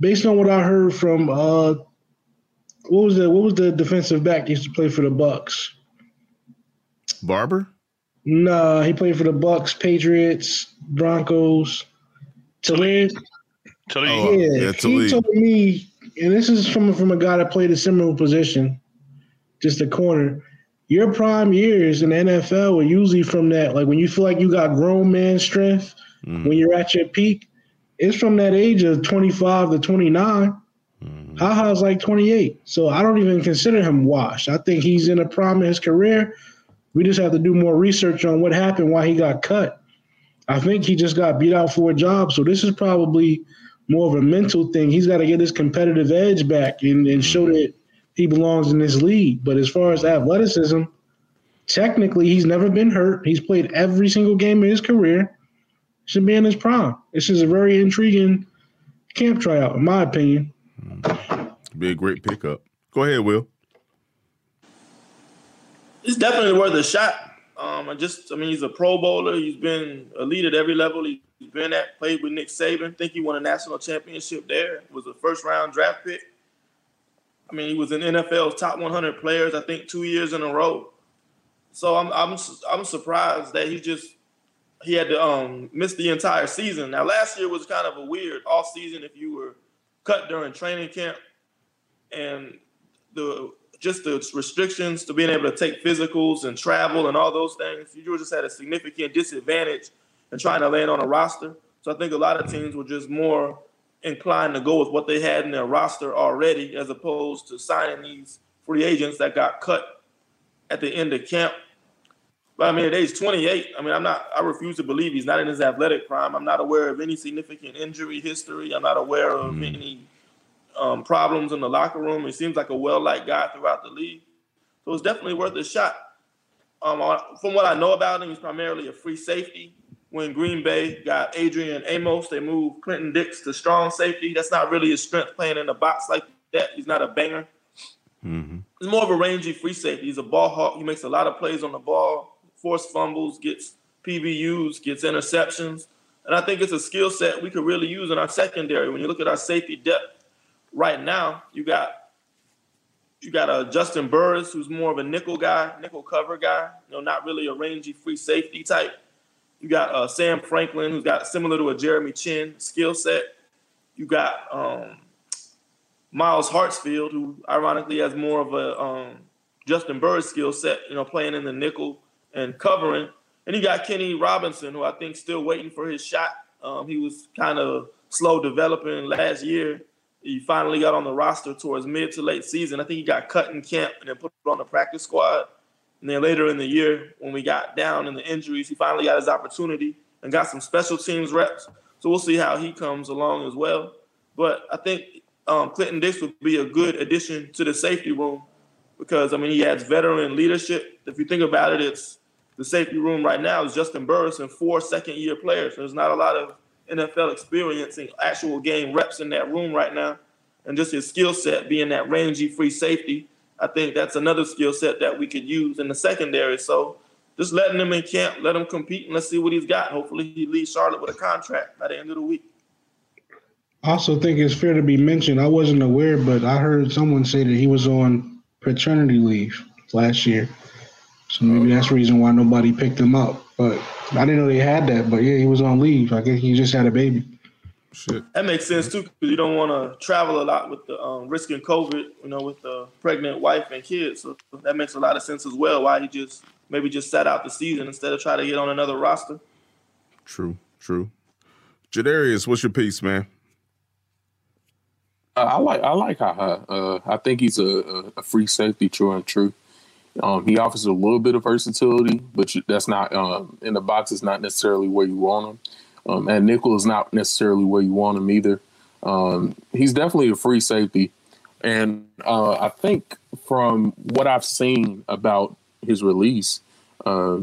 based on what I heard from uh, what was the what was the defensive back used to play for the Bucks? Barber? Nah, he played for the Bucks, Patriots, Broncos. Talib. Tell you, Oh, Yeah, yeah, he told me, and this is from from a guy that played a similar position, just a corner. Your prime years in the NFL are usually from that, like when you feel like you got grown man strength, Mhm. when you're at your peak, it's from that age of 25 to 29. Mhm. Ha Ha's like 28, so I don't even consider him washed. I think he's in the prime of his career. We just have to do more research on what happened, why he got cut. I think he just got beat out for a job, so this is probably more of a mental thing. He's got to get his competitive edge back and, and show that he belongs in this league. But as far as athleticism, technically he's never been hurt. He's played every single game in his career. Should be in his prime. This is a very intriguing camp tryout, in my opinion. Be a great pickup. Go ahead, Will. It's definitely worth a shot. Um, I just, I mean, he's a Pro Bowler. He's been elite at every level he's been at. Played with Nick Saban. think he won a national championship there. Was a first round draft pick. I mean, he was in NFL's top 100 players. I think two years in a row. So I'm, I'm, I'm surprised that he just he had to um, miss the entire season. Now, last year was kind of a weird off season if you were cut during training camp, and the just the restrictions to being able to take physicals and travel and all those things. You were just at a significant disadvantage in trying to land on a roster. So I think a lot of teams were just more inclined to go with what they had in their roster already, as opposed to signing these free agents that got cut at the end of camp. But I mean, at age 28, I mean, I'm not. I refuse to believe he's not in his athletic prime. I'm not aware of any significant injury history. I'm not aware of mm-hmm. any um, problems in the locker room. He seems like a well-liked guy throughout the league, so it's definitely worth a shot. Um, from what I know about him, he's primarily a free safety. When Green Bay got Adrian Amos, they moved Clinton Dix to strong safety. That's not really his strength playing in the box like that. He's not a banger. Mm-hmm. He's more of a rangy free safety. He's a ball hawk. He makes a lot of plays on the ball, force fumbles, gets PBUs, gets interceptions. And I think it's a skill set we could really use in our secondary. When you look at our safety depth right now, you got you got a Juston Burris, who's more of a nickel guy, nickel cover guy, you know, not really a rangy free safety type. You got uh, Sam Franklin, who's got similar to a Jeremy Chinn skill set. You got um, Myles Hartsfield, who ironically has more of a um, Juston Burris skill set, you know, playing in the nickel and covering. And you got Kenny Robinson, who I think still waiting for his shot. Um, he was kind of slow developing last year. He finally got on the roster towards mid to late season. I think he got cut in camp and then put on the practice squad. And then later in the year, when we got down in the injuries, he finally got his opportunity and got some special teams reps. So we'll see how he comes along as well. But I think um, Clinton Dix would be a good addition to the safety room because I mean he adds veteran leadership. If you think about it, it's the safety room right now is Juston Burris and four second year players. There's not a lot of NFL experience and actual game reps in that room right now. And just his skill set being that rangy free safety, I think that's another skill set that we could use in the secondary. So just letting him in camp, let him compete, and let's see what he's got. Hopefully he leaves Charlotte with a contract by the end of the week. I also think it's fair to be mentioned. I wasn't aware, but I heard someone say that he was on paternity leave last year. So maybe that's the reason why nobody picked him up. But I didn't know they had that. But yeah, he was on leave. I guess he just had a baby. Shit. That makes sense too, because you don't want to travel a lot with the um, risking COVID, you know, with the pregnant wife and kids. So that makes a lot of sense as well. Why he just maybe just sat out the season instead of try to get on another roster. True. True. Jadarius, what's your piece, man? Uh, I like I like Ha Ha. Uh, I think he's a, a, a free safety, true and true. Um, he offers a little bit of versatility, but you, that's not um, in the box. Is not necessarily where you want him, um, and nickel is not necessarily where you want him either. Um, he's definitely a free safety, and uh, I think from what I've seen about his release, uh,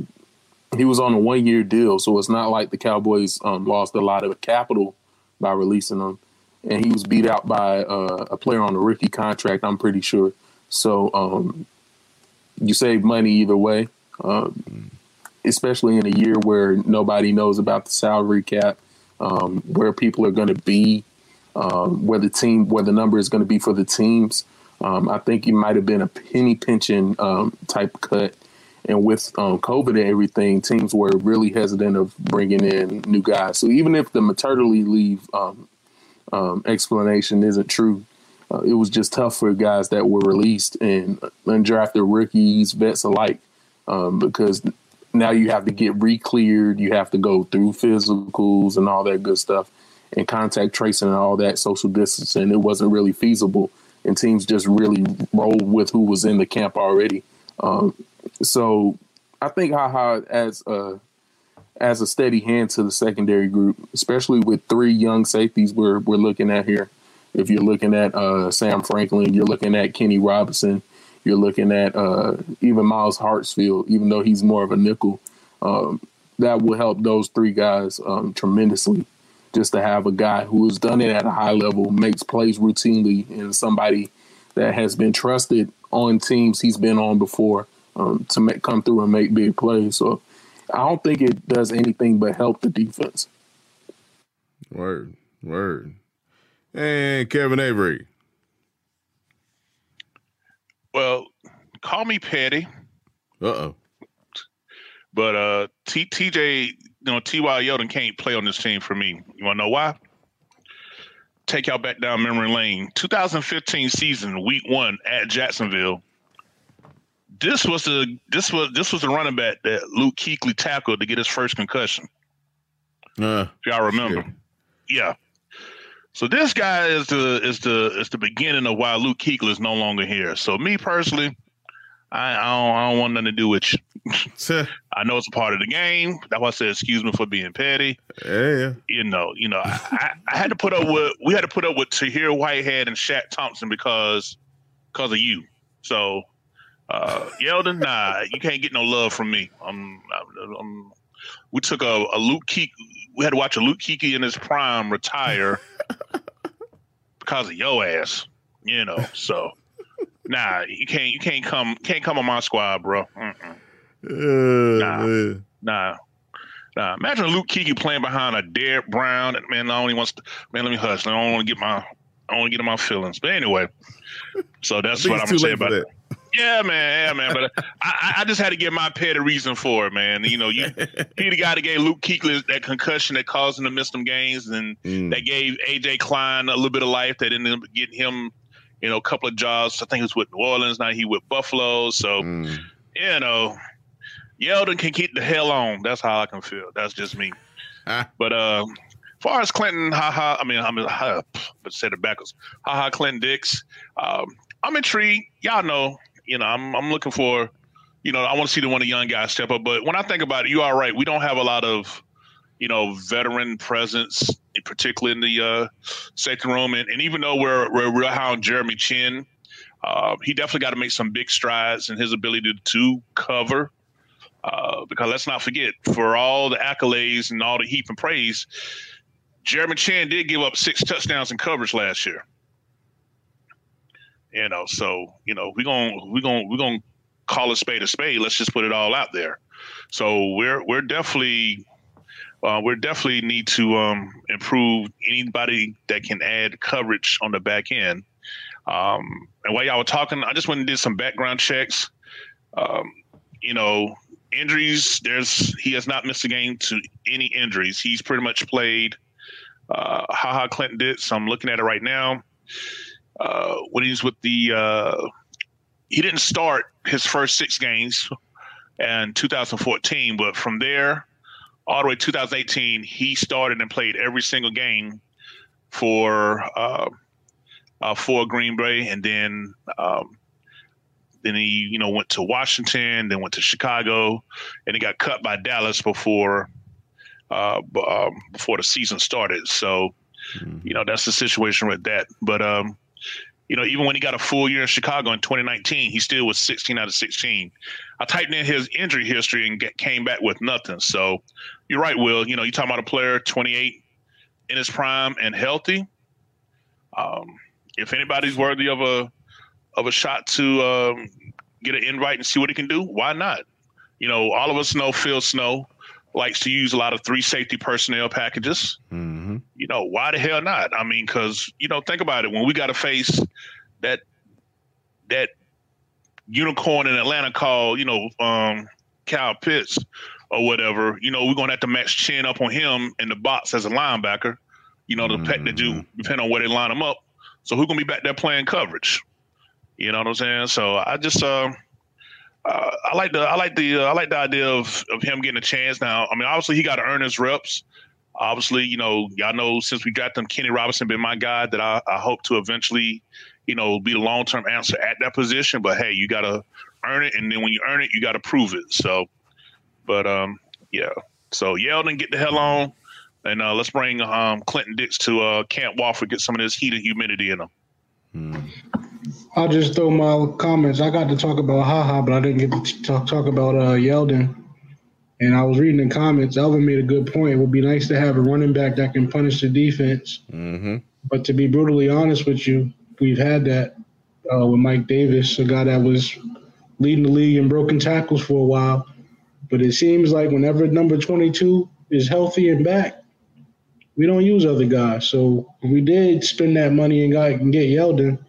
he was on a one year deal, so it's not like the Cowboys um, lost a lot of capital by releasing him. And he was beat out by uh, a player on a rookie contract, I'm pretty sure. So you save money either way, um, especially in a year where nobody knows about the salary cap, um, where people are going to be, um, where the team, where the number is going to be for the teams. Um, I think it might have been a penny pinching type cut and with um, COVID and everything, teams were really hesitant of bringing in new guys. So even if the maternity leave um, um, explanation isn't true, uh, it was just tough for guys that were released and undrafted rookies, vets alike, um, because now you have to get re-cleared, you have to go through physicals and all that good stuff, and contact tracing and all that social distancing. It wasn't really feasible, and teams just really rolled with who was in the camp already. Um, so I think Ha Ha as a as a steady hand to the secondary group, especially with three young safeties we're we're looking at here. If you're looking at uh, Sam Franklin, you're looking at Kenny Robinson, you're looking at uh, even Myles Hartsfield, even though he's more of a nickel. Um, that will help those three guys um, tremendously. Just to have a guy who has done it at a high level, makes plays routinely, and somebody that has been trusted on teams he's been on before um, to make come through and make big plays. So I don't think it does anything but help the defense. Word, word. And Kevin Avery. Well, call me petty. Uh oh. But uh, T- TJ, you know, T.Y. Yeldon can't play on this team for me. You want to know why? Take y'all back down memory lane. 2015 season, week one at Jacksonville this was the this was this was the running back that Luke Kuechly tackled to get his first concussion. Uh, if y'all remember, yeah. So this guy is the is the is the beginning of why Luke Kuechly is no longer here. So me personally, I, I don't I don't want nothing to do with you. <laughs> I know it's a part of the game. That's why I said excuse me for being petty. Yeah, You know, you know, I, I, had to put up with we had to put up with Tahir Whitehead and Shaq Thompson because because of you. So uh, Yeldon, nah, you can't get no love from me. I'm, I'm, I'm we took a, a Luke Kuechly. We had to watch a Luke Kuechly in his prime retire <laughs> because of your ass. You know, so nah, you can't you can't come can't come on my squad, bro. Uh, nah, nah. Nah, imagine Luke Kuechly playing behind a Derrick Brown. And man, I only wants to man. Let me hush. I don't want to get my I don't want to get in my feelings. But anyway, so that's what I'm gonna say about that. Yeah, man, yeah, man. But I, I just had to get my pet a reason for it, man. You know, you <laughs> he the guy that gave Luke Kuechly that concussion that caused him to miss some games, and mm. that gave AJ Klein a little bit of life that ended up getting him, you know, a couple of jobs. I think it was with New Orleans. Now he with Buffalo. So, mm. you know, Yeldon can keep the hell on. That's how I can feel. That's just me. but uh, far as Clinton, Ha Ha, I mean, I'm ha, but said it backwards. Ha Ha, Clinton Dix. Um, I'm intrigued. Y'all know you know, I'm I'm looking for, you know, I want to see the one of the young guys step up. But when I think about it, you are right. We don't have a lot of, you know, veteran presence, particularly in the uh, room. And, and even though we're we're real high on Jeremy Chinn, uh, he definitely got to make some big strides in his ability to cover. Uh, because let's not forget, for all the accolades and all the heap and praise, Jeremy Chinn did give up six touchdowns in coverage last year. You know, so you know we're gonna we're gonna we're gonna call a spade a spade. Let's just put it all out there. So we're we're definitely uh, we definitely need to um, improve anybody that can add coverage on the back end. Um, and while y'all were talking, I just went and did some background checks. Um, you know, injuries. There's he has not missed a game to any injuries. He's pretty much played. Uh, Ha Ha Clinton Dix. So I'm looking at it right now uh, when he's with the uh, he didn't start his first six games in 2014, but from there all the way to 2018, he started and played every single game for uh, uh, for Green Bay, and then um, then he you know went to Washington, then went to Chicago, and he got cut by Dallas before uh, um, before the season started. So mm-hmm. you know that's the situation with that. But um, You know, even when he got a full year in Chicago in 2019, he still was 16 out of 16. I typed in his injury history and get, came back with nothing. So you're right, Will. You know, you're talking about a player 28 in his prime and healthy. Um, if anybody's worthy of a of a shot to um, get an invite and see what he can do, why not? You know, all of us know Phil Snow likes to use a lot of three safety personnel packages. Mm-hmm. You know, why the hell not? I mean, because you know, think about it. When we got to face that that unicorn in Atlanta called, you know, um, Kyle Pitts or whatever, you know, we're gonna have to match Chinn up on him in the box as a linebacker. You know, the mm-hmm. that do depend on where they line him up. So who's gonna be back there playing coverage? You know what I'm saying? So I just uh, I like the I like the uh, I like the idea of of him getting a chance now. I mean, obviously he got to earn his reps. Obviously, you know, y'all know since we drafted him, Kenny Robinson been my guy that I, I hope to eventually, you know, be the long term answer at that position. But hey, you gotta earn it, and then when you earn it, you gotta prove it. So, but um, yeah. So Yeldon, get the hell on, and uh, let's bring um Clinton Dix to uh Camp Wofford, get some of this heat and humidity in him. Hmm. I'll just throw my comments. I got to talk about Ha Ha, but I didn't get to talk, talk about uh, Yeldon. And I was reading the comments. Elvin made a good point. It would be nice to have a running back that can punish the defense. Mm-hmm. But to be brutally honest with you, we've had that uh, with Mike Davis, a guy that was leading the league in broken tackles for a while. But it seems like whenever number 22 is healthy and back, we don't use other guys. So we did spend that money and got and get Yeldon,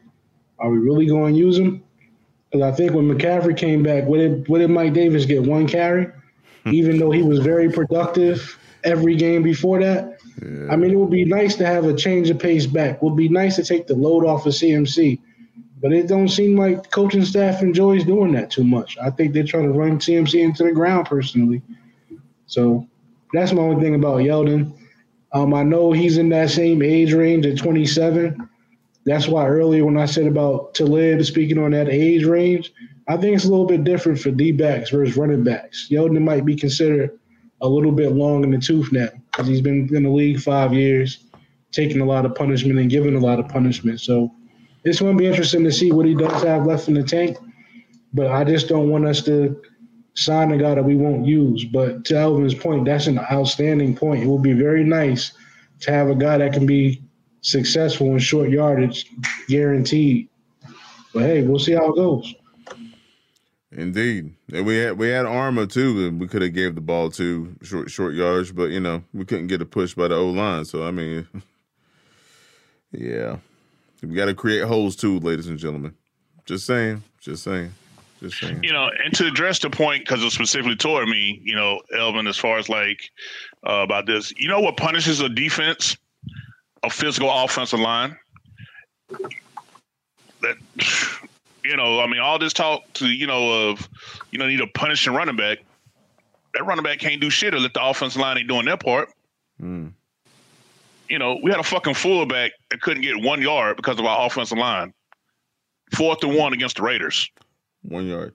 are we really going to use him? Because I think when McCaffrey came back, what did what did Mike Davis get? One carry, hmm. even though he was very productive every game before that. Yeah. I mean, it would be nice to have a change of pace back. It would be nice to take the load off of CMC, but it don't seem like coaching staff enjoys doing that too much. I think they're trying to run CMC into the ground personally. So that's my only thing about Yeldon. Um, I know he's in that same age range at 27. That's why earlier when I said about Talib speaking on that age range, I think it's a little bit different for D backs versus running backs. Yeldon might be considered a little bit long in the tooth now because he's been in the league five years, taking a lot of punishment and giving a lot of punishment. So it's going to be interesting to see what he does have left in the tank. But I just don't want us to sign a guy that we won't use. But to Elvin's point, that's an outstanding point. It would be very nice to have a guy that can be successful in short yardage, guaranteed. But hey, we'll see how it goes. Indeed, and we had we had Armah too, and we could have gave the ball to short short yardage, but you know we couldn't get a push by the O line. So I mean, <laughs> yeah, we got to create holes too, ladies and gentlemen. Just saying, just saying, just saying. You know, and to address the point because it specifically toward me, you know, Elvin, as far as like uh, about this, you know what punishes a defense? A physical offensive line. That you know, I mean, all this talk to you know of you know need a punishing running back. That running back can't do shit or let the offensive line ain't doing their part. Mm. You know, we had a fucking fullback that couldn't get one yard because of our offensive line. Fourth and one against the Raiders. One yard.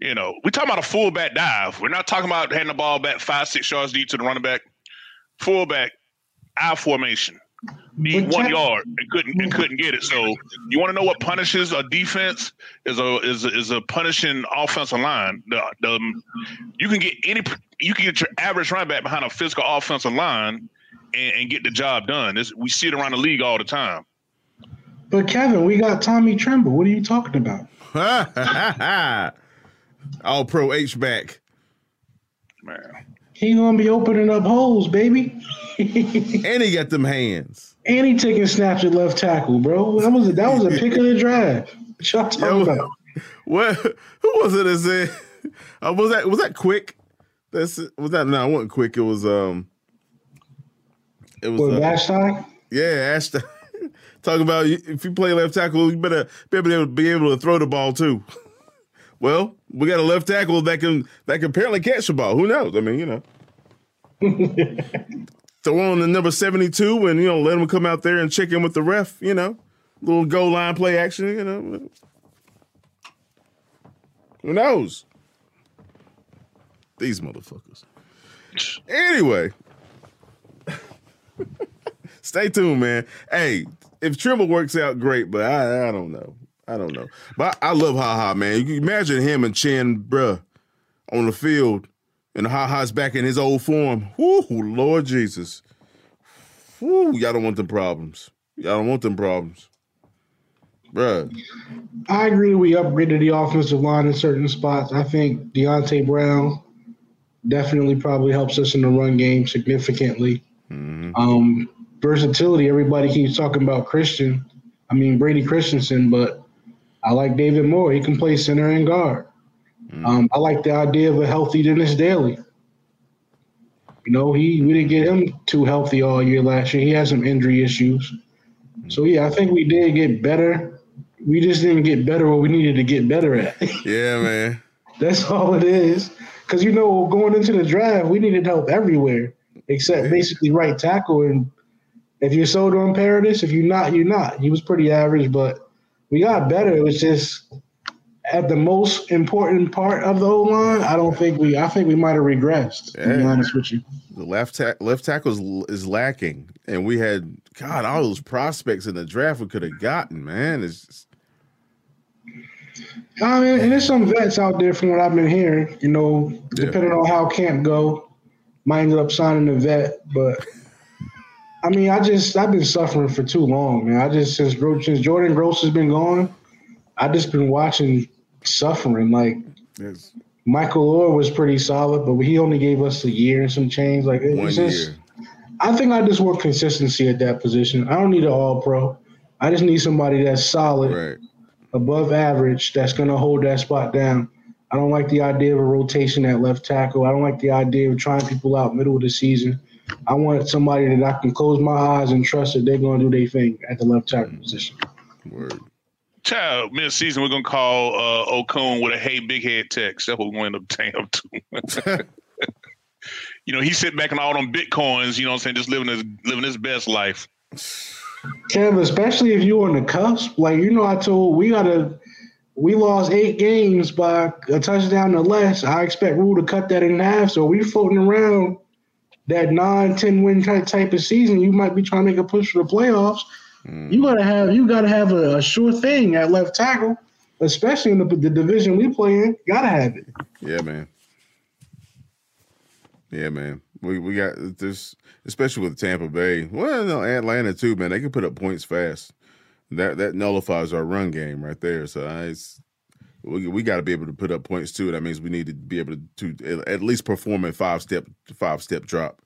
You know, we talking about a fullback dive. We're not talking about handing the ball back five, six yards deep to the running back. Fullback, I formation need one yard and couldn't and couldn't get it. So you want to know what punishes a defense is a is a, is a punishing offensive line. The, the um, you can get any you can get your average running back behind a physical offensive line and, and get the job done. It's, we see it around the league all the time. But Kevin, we got Tommy Tremble. What are you talking about? <laughs> all pro H back. Man. He gonna be opening up holes, baby. <laughs> and he got them hands. And he taking snaps at left tackle, bro. That was a, that was a pick of the draft. What y'all talking Yo, about? What? Who was it that said? Uh, was that was that quick? That's was that no, it wasn't quick. It was um. It was what, uh, Ashton. Yeah, Ashton. <laughs> Talk about if you play left tackle, you better be able to be able to throw the ball too. <laughs> well, we got a left tackle that can that can apparently catch the ball. Who knows? I mean, you know. <laughs> Throw on the number 72 and, you know, let him come out there and check in with the ref, you know. Little goal line play action, you know. Who knows? These motherfuckers. Anyway. <laughs> Stay tuned, man. Hey, if Tremble works out, great. But I, I don't know. I don't know. But I, love Ha Ha, man. You can imagine him and Chinn, bruh, on the field, and Ha Ha's back in his old form. Whoo, Lord Jesus. Whoo, y'all don't want them problems. Y'all don't want them problems. Bruh. I agree. We upgraded the offensive line in certain spots. I think Deonte Brown definitely probably helps us in the run game significantly. Mm-hmm. Um, versatility. Everybody keeps talking about Christian. I mean Brady Christensen, but I like David Moore. He can play center and guard. Mm-hmm. Um, I like the idea of a healthy Dennis Daley. You know, he we didn't get him too healthy all year last year. He had some injury issues. So yeah, I think we did get better. We just didn't get better what we needed to get better at. <laughs> Yeah, man. That's all it is. Because you know, going into the draft, we needed help everywhere except yeah. basically right tackle. And if you're sold on Paradis, if you're not, you're not. He was pretty average, but we got better. It was just at the most important part of the O line. I don't think we. I think we might have regressed. Yeah. To be honest with you, the left ta- left tackle is, is lacking, and we had God all those prospects in the draft we could have gotten. Man, it's. Just... I mean, and there's some vets out there from what I've been hearing. You know, depending yeah. on how camp go, might end up signing a vet, but I mean, I just I've been suffering for too long, man. I just since since Jordan Gross has been gone, I just been watching suffering. Like yes. Michael Oher was pretty solid, but he only gave us a year and some change. Like One just, year. I think I just want consistency at that position. I don't need an All Pro. I just need somebody that's solid, right. above average, that's gonna hold that spot down. I don't like the idea of a rotation at left tackle. I don't like the idea of trying people out middle of the season. I want somebody that I can close my eyes and trust that they're going to do their thing at the left tackle position. Word. Child, mid season, we're going to call uh, Okung with a hey, big head text. That's what we're going to obtain up to. you know, he's sitting back on all them Bitcoins, you know what I'm saying, just living his, living his best life. Kev, especially if you're on the cusp. Like, you know, I told we got to we lost eight games by a touchdown or less. I expect Rhule to cut that in half. So we floating around that nine, 10 win type of season. You might be trying to make a push for the playoffs. Mm. You gotta have you gotta have a, a, sure thing at left tackle, especially in the, the division we play in. Gotta have it. Yeah, man. Yeah, man. We we got this, especially with Tampa Bay. Well, no, Atlanta too, man. They can put up points fast that that nullifies our run game right there. So I, we, we got to be able to put up points too. That means we need to be able to, to at least perform a five step five step drop.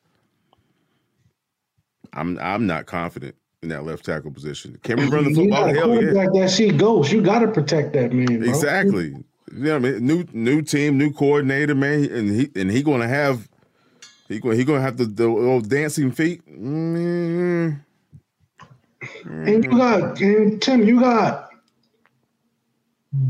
I'm I'm not confident in that left tackle position. Can we run the football? You Hell yeah. Like that see goes. You got to protect that man. Bro. Exactly. You know what I mean? New new team, new coordinator, man, and he and he going to have he going he going to have the, the old dancing feet. Mm-hmm. And you got and Tim, you got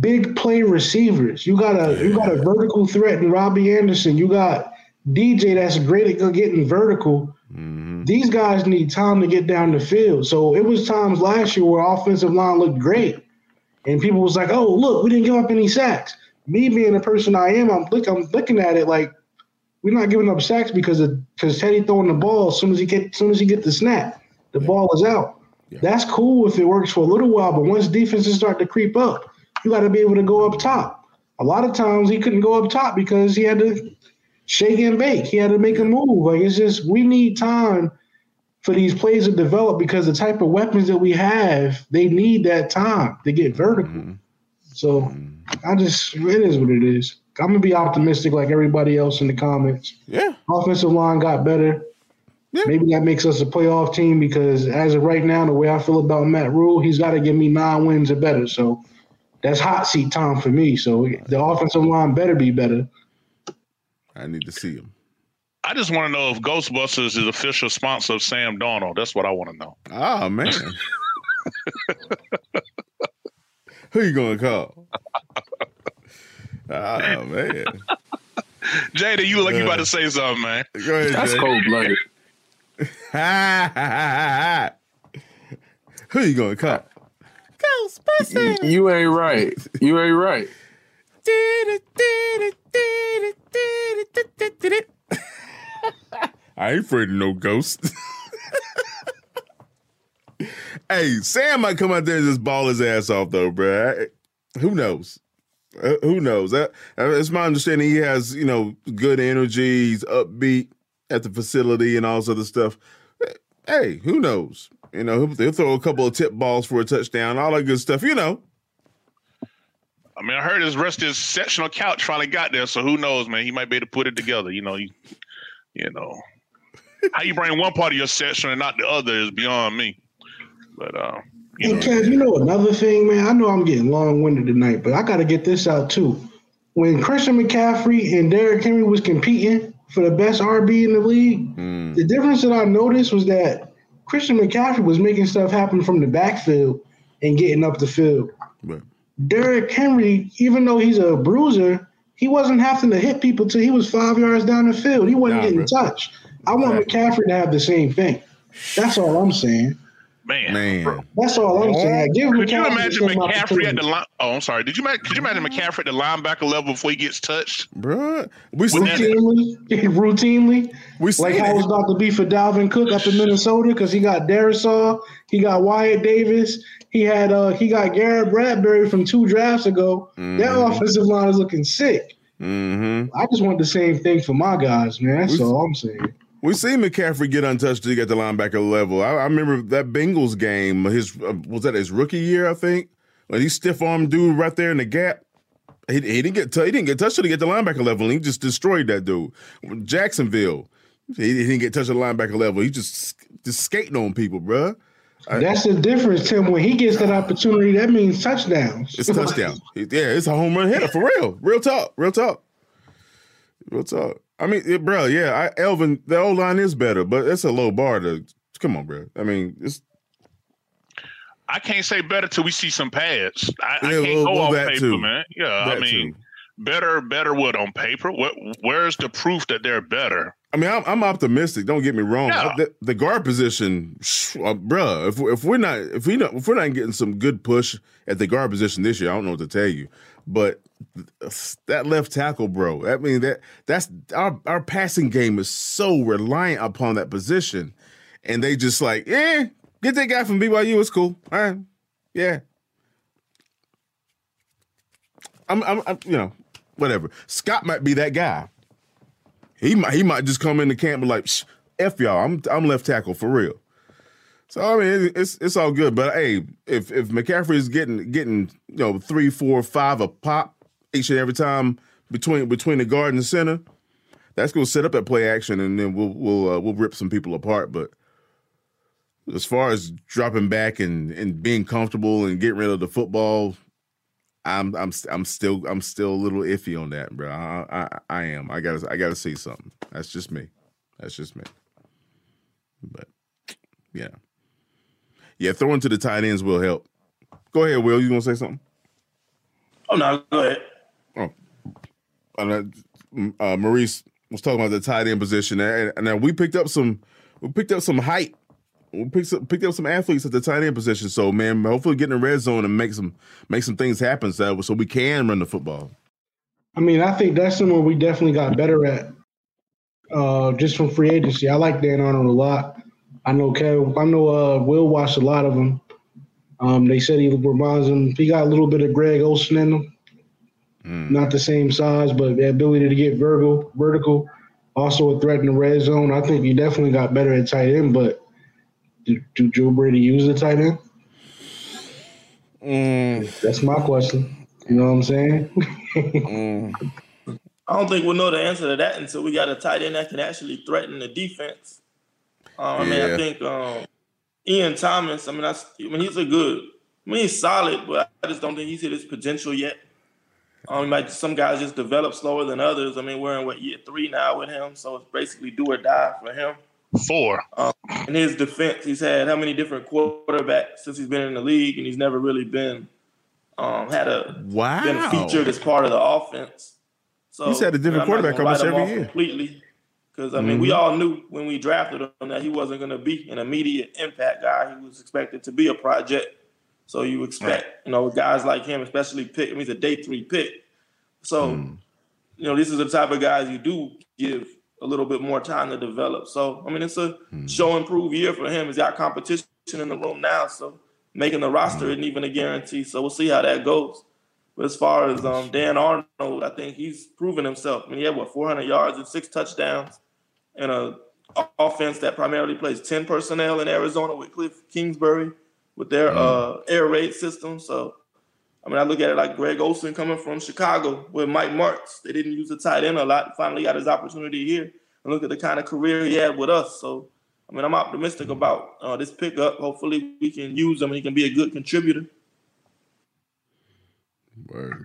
big play receivers. You got a you got a vertical threat in Robbie Anderson. You got DJ that's great at getting vertical. Mm-hmm. These guys need time to get down the field. So it was times last year where offensive line looked great, and people was like, "Oh, look, we didn't give up any sacks." Me being the person I am, I'm look, I'm looking at it like we're not giving up sacks because of because Teddy throwing the ball as soon as he get as soon as he get the snap, the yeah. ball is out. Yeah. That's cool if it works for a little while, but once defenses start to creep up, you got to be able to go up top. A lot of times he couldn't go up top because he had to shake and bake. He had to make a move. Like it's just we need time for these plays to develop because the type of weapons that we have, they need that time to get vertical. Mm-hmm. So mm-hmm. I just it is what it is. I'm gonna be optimistic like everybody else in the comments. Yeah. Offensive line got better. Yeah. Maybe that makes us a playoff team because as of right now, the way I feel about Matt Rhule, he's got to give me nine wins or better. So that's hot seat time for me. So the offensive line better be better. I need to see him. I just want to know if Ghostbusters is official sponsor of Sam Darnold. That's what I want to know. Oh man. <laughs> Who you gonna call? oh man. Jada, you look like you about to say something, man. Go ahead, That's cold blooded. <laughs> Who you gonna call? Ghostbusters. You ain't right. You ain't right. <laughs> I ain't afraid of no ghost. <laughs> hey, Sam might come out there and just ball his ass off though, bro. Who knows? Uh, who knows? That uh, it's my understanding he has you know good energy. He's upbeat at the facility and all this other stuff. Hey, who knows? You know, he'll, he'll throw a couple of tip balls for a touchdown, all that good stuff. You know. I mean, I heard his rest his sectional couch finally got there, so who knows, man? He might be able to put it together. You know, you, you know, how you bring one part of your section and not the other is beyond me. But uh, you hey, Kev, you know another thing, man. I know I'm getting long winded tonight, but I got to get this out too. When Christian McCaffrey and Derrick Henry was competing for the best RB in the league, mm. the difference that I noticed was that Christian McCaffrey was making stuff happen from the backfield and getting up the field. Right. Derrick Henry, even though he's a bruiser, he wasn't having to hit people till he was five yards down the field. He wasn't nah, getting bro. touched. I want McCaffrey to have the same thing. That's all I'm saying. Man, man. that's all I'm saying. Give Could you imagine McCaffrey at the line? Oh, I'm sorry. Did you could you imagine McCaffrey at the linebacker level before he gets touched, bro? We routinely, <laughs> routinely, we like how it was about to be for Dalvin Cook up in Minnesota because he got Darrisaw, he got Wyatt Davis, he had uh he got Garrett Bradbury from two drafts ago. Mm-hmm. That offensive line is looking sick. Mm-hmm. I just want the same thing for my guys, man. That's we, all I'm saying. We seen McCaffrey get untouched to get the linebacker level. I, I remember that Bengals game. His uh, was that his rookie year, I think. When he stiff armed dude right there in the gap. He, he didn't get t- he didn't get touched to get the linebacker level. And he just destroyed that dude. Jacksonville, he, he, didn't get touched at the linebacker level. He just just skating on people, bruh. That's the difference, Tim. When he gets that opportunity, that means touchdowns. It's touchdown. <laughs> yeah, it's a home run hitter for real. Real talk. Real talk. Real talk. I mean, it, bro, yeah, I, Elvin, the old line is better, but it's a low bar to come on, bro. I mean, it's. I can't say better till we see some pads. I, yeah, I can't well, go well, off paper, too. man. Yeah, that I mean, too. better, better what on paper? What? Where's the proof that they're better? I mean, I'm, I'm optimistic. Don't get me wrong. Yeah. The, the, guard position, uh, bruh. If, if we're not if we not if we're not getting some good push at the guard position this year, I don't know what to tell you. But that left tackle, bro. I mean that that's our our passing game is so reliant upon that position, and they just like, eh, get that guy from BYU. It's cool. All right, yeah. I'm, I'm, I'm you know, whatever. Scott might be that guy. He might he might just come into camp and like, f y'all. I'm I'm left tackle for real. So I mean, it's it's all good. But hey, if if McCaffrey is getting getting you know three, four, five a pop each and every time between between the guard and the center, that's gonna set up that play action, and then we'll we'll uh, we'll rip some people apart. But as far as dropping back and and being comfortable and getting rid of the football, I'm I'm I'm still I'm still a little iffy on that, bro. I, I I am. I gotta I gotta see something. That's just me. That's just me. But yeah, yeah. Throwing to the tight ends will help. Go ahead, Will. You gonna say something? Oh no, go ahead. Oh, and, uh, Maurice was talking about the tight end position, and, and we picked up some we picked up some height we picked up, picked up some athletes at the tight end position. So man, hopefully get in the red zone and make some make some things happen so so we can run the football. I mean, I think that's somewhere we definitely got better at. Uh, just from free agency, I like Dan Arnold a lot. I know Kev, I know uh, Will watched a lot of them. Um, they said he reminds him. He got a little bit of Greg Olsen in him. Mm. Not the same size, but the ability to get vertical, vertical. Also a threat in the red zone. I think he definitely got better at tight end, but do, do Joe Brady use the tight end? Mm. That's my question. You know what I'm saying? <laughs> mm. I don't think we'll know the answer to that until we got a tight end that can actually threaten the defense. Um, I mean, I think um, Ian Thomas. I mean, I, I mean, he's a good. I mean, he's solid, but I just don't think he's hit his potential yet. Um, might, some guys just develop slower than others. I mean, we're in what year three now with him, so it's basically do or die for him. Four. Um, in his defense, he's had how many different quarterbacks since he's been in the league, and he's never really been um, had a wow been featured as part of the offense. So he's had a different quarterback almost every year. Completely, because I mean, mm-hmm. we all knew when we drafted him that he wasn't going to be an immediate impact guy. He was expected to be a project. So you expect, right. you know, guys like him, especially pick. I mean, he's a day three pick. So, mm. you know, this is the type of guys you do give a little bit more time to develop. So I mean, it's a hmm. show improve year for him. He's got competition in the room now, so making the roster isn't even a guarantee. So we'll see how that goes. But as far as um, Dan Arnold, I think he's proven himself. I mean, he had what 400 yards and six touchdowns, and a offense that primarily plays 10 personnel in Arizona with Cliff Kingsbury with their uh, air raid system. So, I mean, I look at it like Greg Olsen coming from Chicago with Mike Martz. They didn't use the tight end a lot. Finally got his opportunity here. And look at the kind of career he had with us. So, I mean, I'm optimistic about uh, this pickup. Hopefully, we can use him and he can be a good contributor. Word.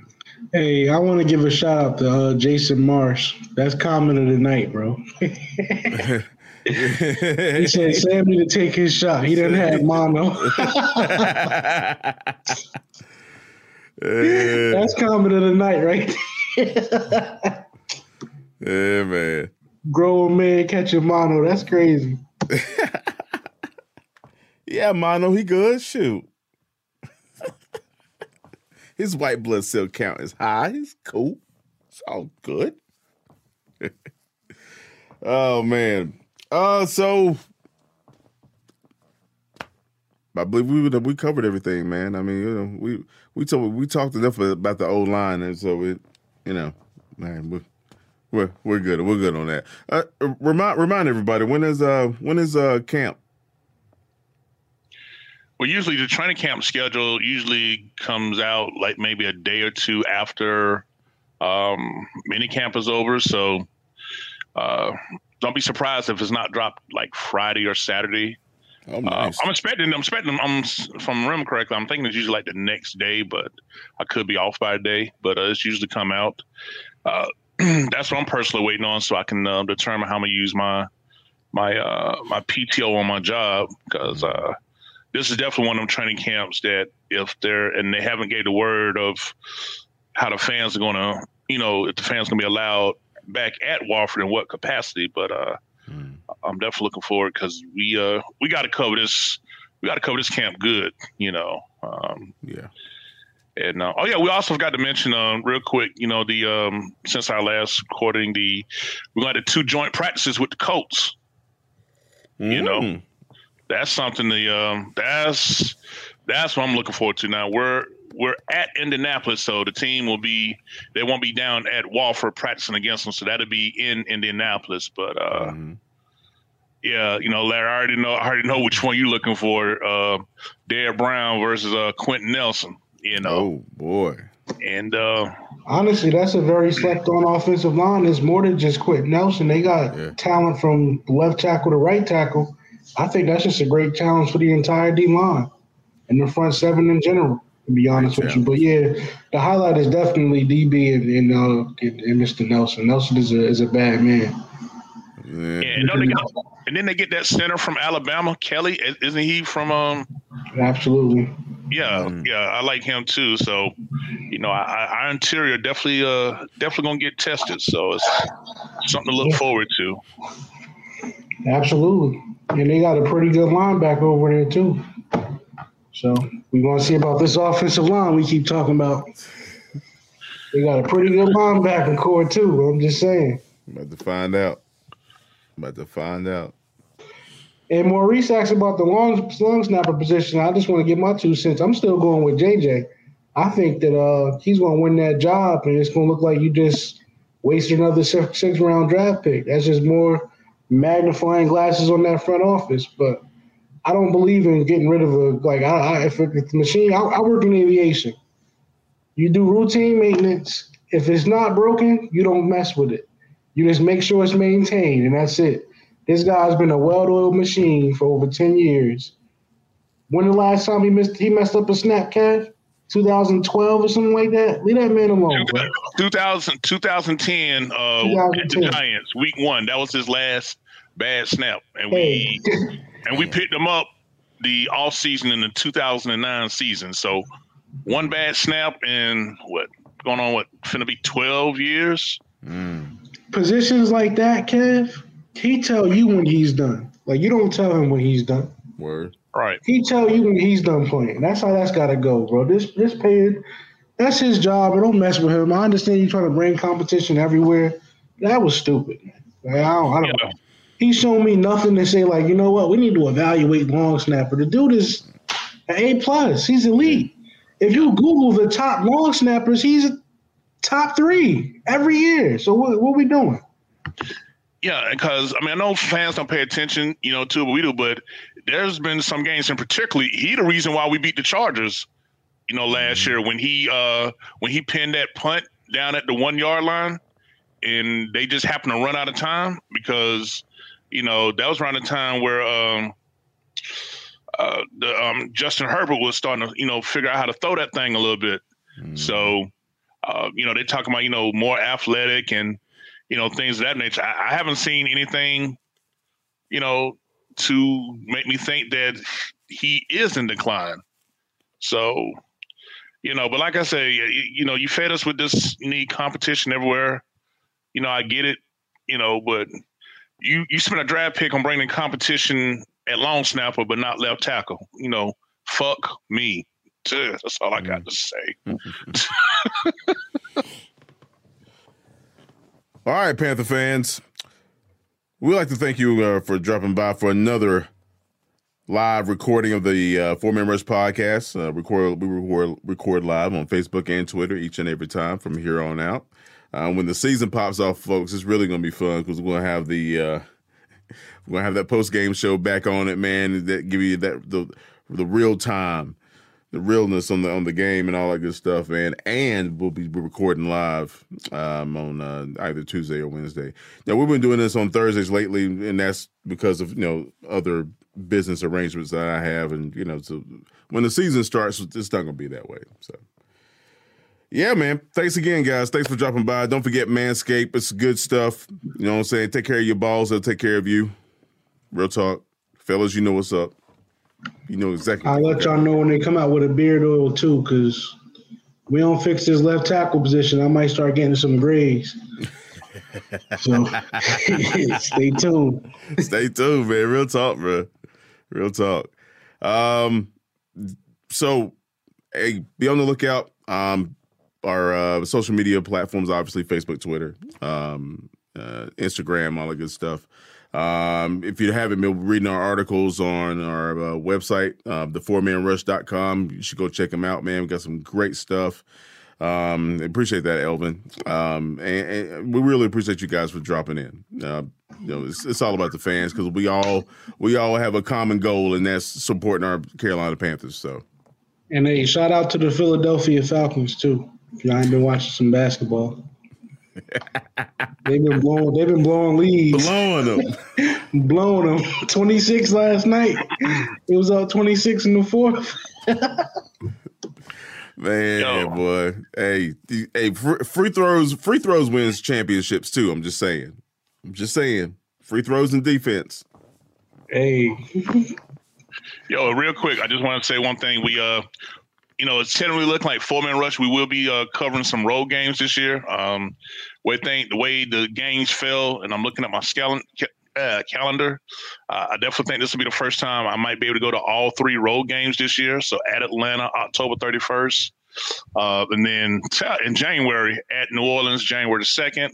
Hey, I want to give a shout out to uh, Jason Marsh. That's comment of the night, bro. <laughs> <laughs> he said Sammy to take his shot. He didn't have mono. <laughs> That's comment of the night, right? yeah, man. Grown man catching mono. That's crazy. yeah, mono, he good. Shoot. His white blood cell count is high. He's cool. It's all good. <laughs> oh man. Uh so I believe we we covered everything, man. I mean, you know, we we told we talked enough about the old line, and so it, you know, man, we're we're we're good. We're good on that. Uh, remind remind everybody when is uh when is uh camp well, usually the training camp schedule usually comes out like maybe a day or two after um, mini camp is over. So uh, don't be surprised if it's not dropped like Friday or Saturday. Oh, uh, nice. uh, I'm expecting. I'm expecting. I'm from remember correctly. I'm thinking it's usually like the next day, but I could be off by a day. But uh, it's usually come out. Uh, <clears throat> that's what I'm personally waiting on, so I can uh, determine how I'm gonna use my my uh, my PTO on my job because this is definitely one of them training camps that if they're and they haven't gave the word of how the fans are going to, you know, if the fans going to be allowed back at Wofford in what capacity. But uh, mm. I'm definitely looking forward because we uh we got to cover this. We got to cover this camp good, you know. Um, yeah. And uh, oh yeah, we also forgot to mention um, real quick, you know, the um, since our last recording, the we got the two joint practices with the Colts. Mm. You know, hmm that's something the um, that's that's what I'm looking forward to. Now we're we're at Indianapolis, so the team will be they won't be down at Wofford practicing against them, so that'll be in Indianapolis. But uh, mm-hmm. yeah, you know, Larry, I already know I already know which one you're looking for. Uh, Derrick Brown versus uh, Quenton Nelson. You know, oh boy. And uh, honestly, that's a very slept on offensive line. It's more than just Quenton Nelson. They got yeah. talent from left tackle to right tackle I think that's just a great challenge for the entire D line and the front seven in general. To be honest with you, but yeah, the highlight is definitely DB and, and, uh, and, and Mr. Nelson. Nelson is a is a bad man. Yeah, and, and, then they get that center from Alabama, Kelly. Isn't he from? um Absolutely. Yeah, mm. yeah, I like him too. So, you know, our interior definitely, uh, definitely gonna get tested. So it's something to look forward to. Absolutely. And they got a pretty good linebacker over there too. So we want to see about this offensive line we keep talking about. They got a pretty good linebacker corps too. I'm just saying. About to find out. About to find out. And Maurice asked about the long long snapper position. I just want to get my two cents. I'm still going with JJ. I think that uh, he's going to win that job, and it's going to look like you just wasted another six, six round draft pick. That's just more magnifying glasses on that front office. But I don't believe in getting rid of a like I, I if it's the machine. I, I work in aviation. You do routine maintenance. If it's not broken, you don't mess with it. You just make sure it's maintained, and that's it. This guy's been a well-oiled machine for over ten years. When the last time he missed he messed up a snap cash? 2012 or something like that. Leave that man alone. 2000, 2010, uh, 2010. the Giants, week one. That was his last bad snap, and we <laughs> and we picked him up the off season in the 2009 season. So one bad snap and what going on? What finna be 12 years? Mm. Positions like that, Kev, he tell you when he's done. Like you don't tell him when he's done. Word. Right. He tell you when he's done playing. That's how that's got to go, bro. This this paid. That's his job. I don't mess with him. I understand you trying to bring competition everywhere. That was stupid, man. Like, I don't, I don't yeah. He's shown me nothing to say like, you know what, we need to evaluate long snapper. The dude is an A plus. He's elite. If you Google the top long snappers, he's top three every year. So what, what are we doing? Yeah, because I mean, I know fans don't pay attention, you know, to what we do, but there's been some games in particularly. He the reason why we beat the Chargers, you know, last mm-hmm. year when he uh when he pinned that punt down at the one yard line, and they just happened to run out of time because, you know, that was around the time where um uh the um Justin Herbert was starting to you know figure out how to throw that thing a little bit. Mm-hmm. So, uh, you know, they're talking about you know more athletic and you know, things of that nature. I, I haven't seen anything, you know, to make me think that he is in decline. So, you know, but like I say, you, you know, you fed us with this need competition everywhere. You know, I get it, you know, but you you spent a draft pick on bringing competition at long snapper, but not left tackle. You know, fuck me. That's all I got to say. <laughs> All right, Panther fans. We'd like to thank you uh, for dropping by for another live recording of the uh, Four Rush podcast. Uh, record we record, record live on Facebook and Twitter each and every time from here on out. Uh, when the season pops off, folks, it's really going to be fun because we're to have the uh, we're to have that post game show back on it, man. That give you that the the real time the realness on the on the game and all that good stuff, man. And we'll be recording live um, on uh, either Tuesday or Wednesday. Now we've been doing this on Thursdays lately, and that's because of you know other business arrangements that I have, and you know, so when the season starts, it's not gonna be that way. So. Yeah, man. Thanks again, guys. Thanks for dropping by. Don't forget Manscaped. It's good stuff. You know what I'm saying? Take care of your balls. They'll take care of you. Real talk. Fellas, you know what's up. You know exactly. I'll let y'all know when they come out with a beard oil too, because we don't fix this left tackle position. I might start getting some grays. <laughs> so <laughs> stay tuned. Stay tuned, man. Real talk, bro. Real talk. Um, so hey, be on the lookout. Um, our uh, social media platforms, obviously Facebook, Twitter, um, uh, Instagram, all that good stuff. Um, if you haven't been reading our articles on our uh, website, uh, thefourmanrush.com, you should go check them out, man. We got some great stuff. Um, appreciate that, Elvin. Um, and, and, we really appreciate you guys for dropping in. Uh, you know, it's, it's, all about the fans because we all we all have a common goal, and that's supporting our Carolina Panthers. So, and hey, shout out to the Philadelphia Falcons too. If y'all ain't been watching some basketball they've been blowing. They've been blowing leads. Blowing them. <laughs> blowing them. Twenty six last night. It was up twenty six in the fourth. <laughs> Man, Yo. boy. Hey, hey, free throws. Free throws wins championships too. I'm just saying. I'm just saying. Free throws and defense. Hey. Yo, real quick, I just want to say one thing. We uh you know, it's generally looking like four man rush. We will be uh, covering some road games this year. Um, we think the way the games fell, and I'm looking at my scal- uh, calendar, uh, I definitely think this will be the first time I might be able to go to all three road games this year. So at Atlanta, October 31st, uh, and then in January at New Orleans, January the 2nd,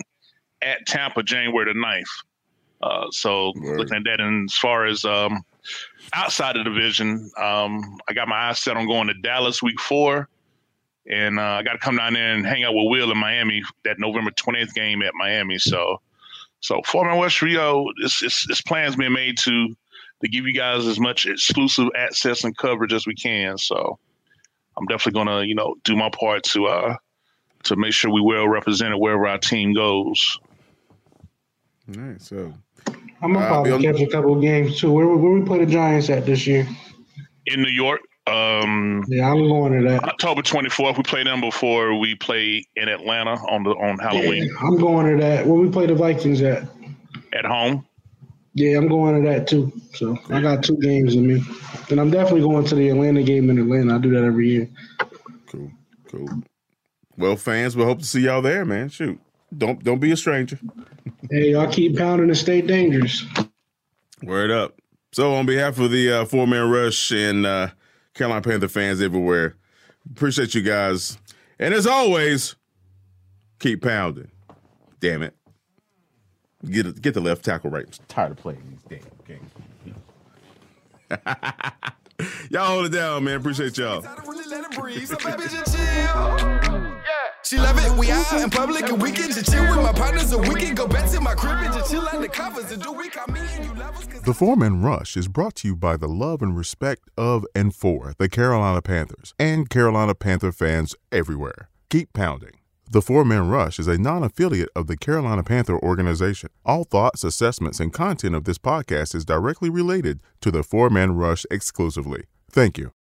at Tampa, January the 9th. Uh, so Word. looking at that, and as far as um, outside of the division, um, I got my eyes set on going to Dallas week four. And uh, I got to come down there and hang out with Will in Miami that November 20th game at Miami. So, so Foreman West Rio, this, this, plan's being made to to give you guys as much exclusive access and coverage as we can. So, I'm definitely gonna, you know, do my part to uh to make sure we well represented wherever our team goes. All right, so I'm gonna uh, probably catch a couple of games too. Where where we play the Giants at this year? In New York. Um, yeah, I'm going to that. October 24th. We play them before we play in Atlanta on the on Halloween. Yeah, I'm going to that. Where we play the Vikings at? At home. Yeah, I'm going to that too. So I got two games in me, and I'm definitely going to the Atlanta game in Atlanta. I do that every year. Cool, cool. Well, fans, we hope to see y'all there, man. Shoot, don't don't be a stranger. Hey, y'all keep pounding and stay dangerous. Word up. So, on behalf of the uh, four man rush and uh, Carolina Panther fans everywhere, appreciate you guys. And as always, keep pounding. Damn it. Get it, get the left tackle right. I'm tired of playing these damn games. <laughs> y'all hold it down, man. Appreciate y'all. She love it. We out in public and we can just chill with my partners, we can go back to my crib and just chill under covers and do we and you. The Four Man Rush is brought to you by the love and respect of and for the Carolina Panthers and Carolina Panther fans everywhere. Keep pounding. The Four Man Rush is a non affiliate of the Carolina Panther organization. All thoughts, assessments, and content of this podcast is directly related to the Four Man Rush exclusively. Thank you.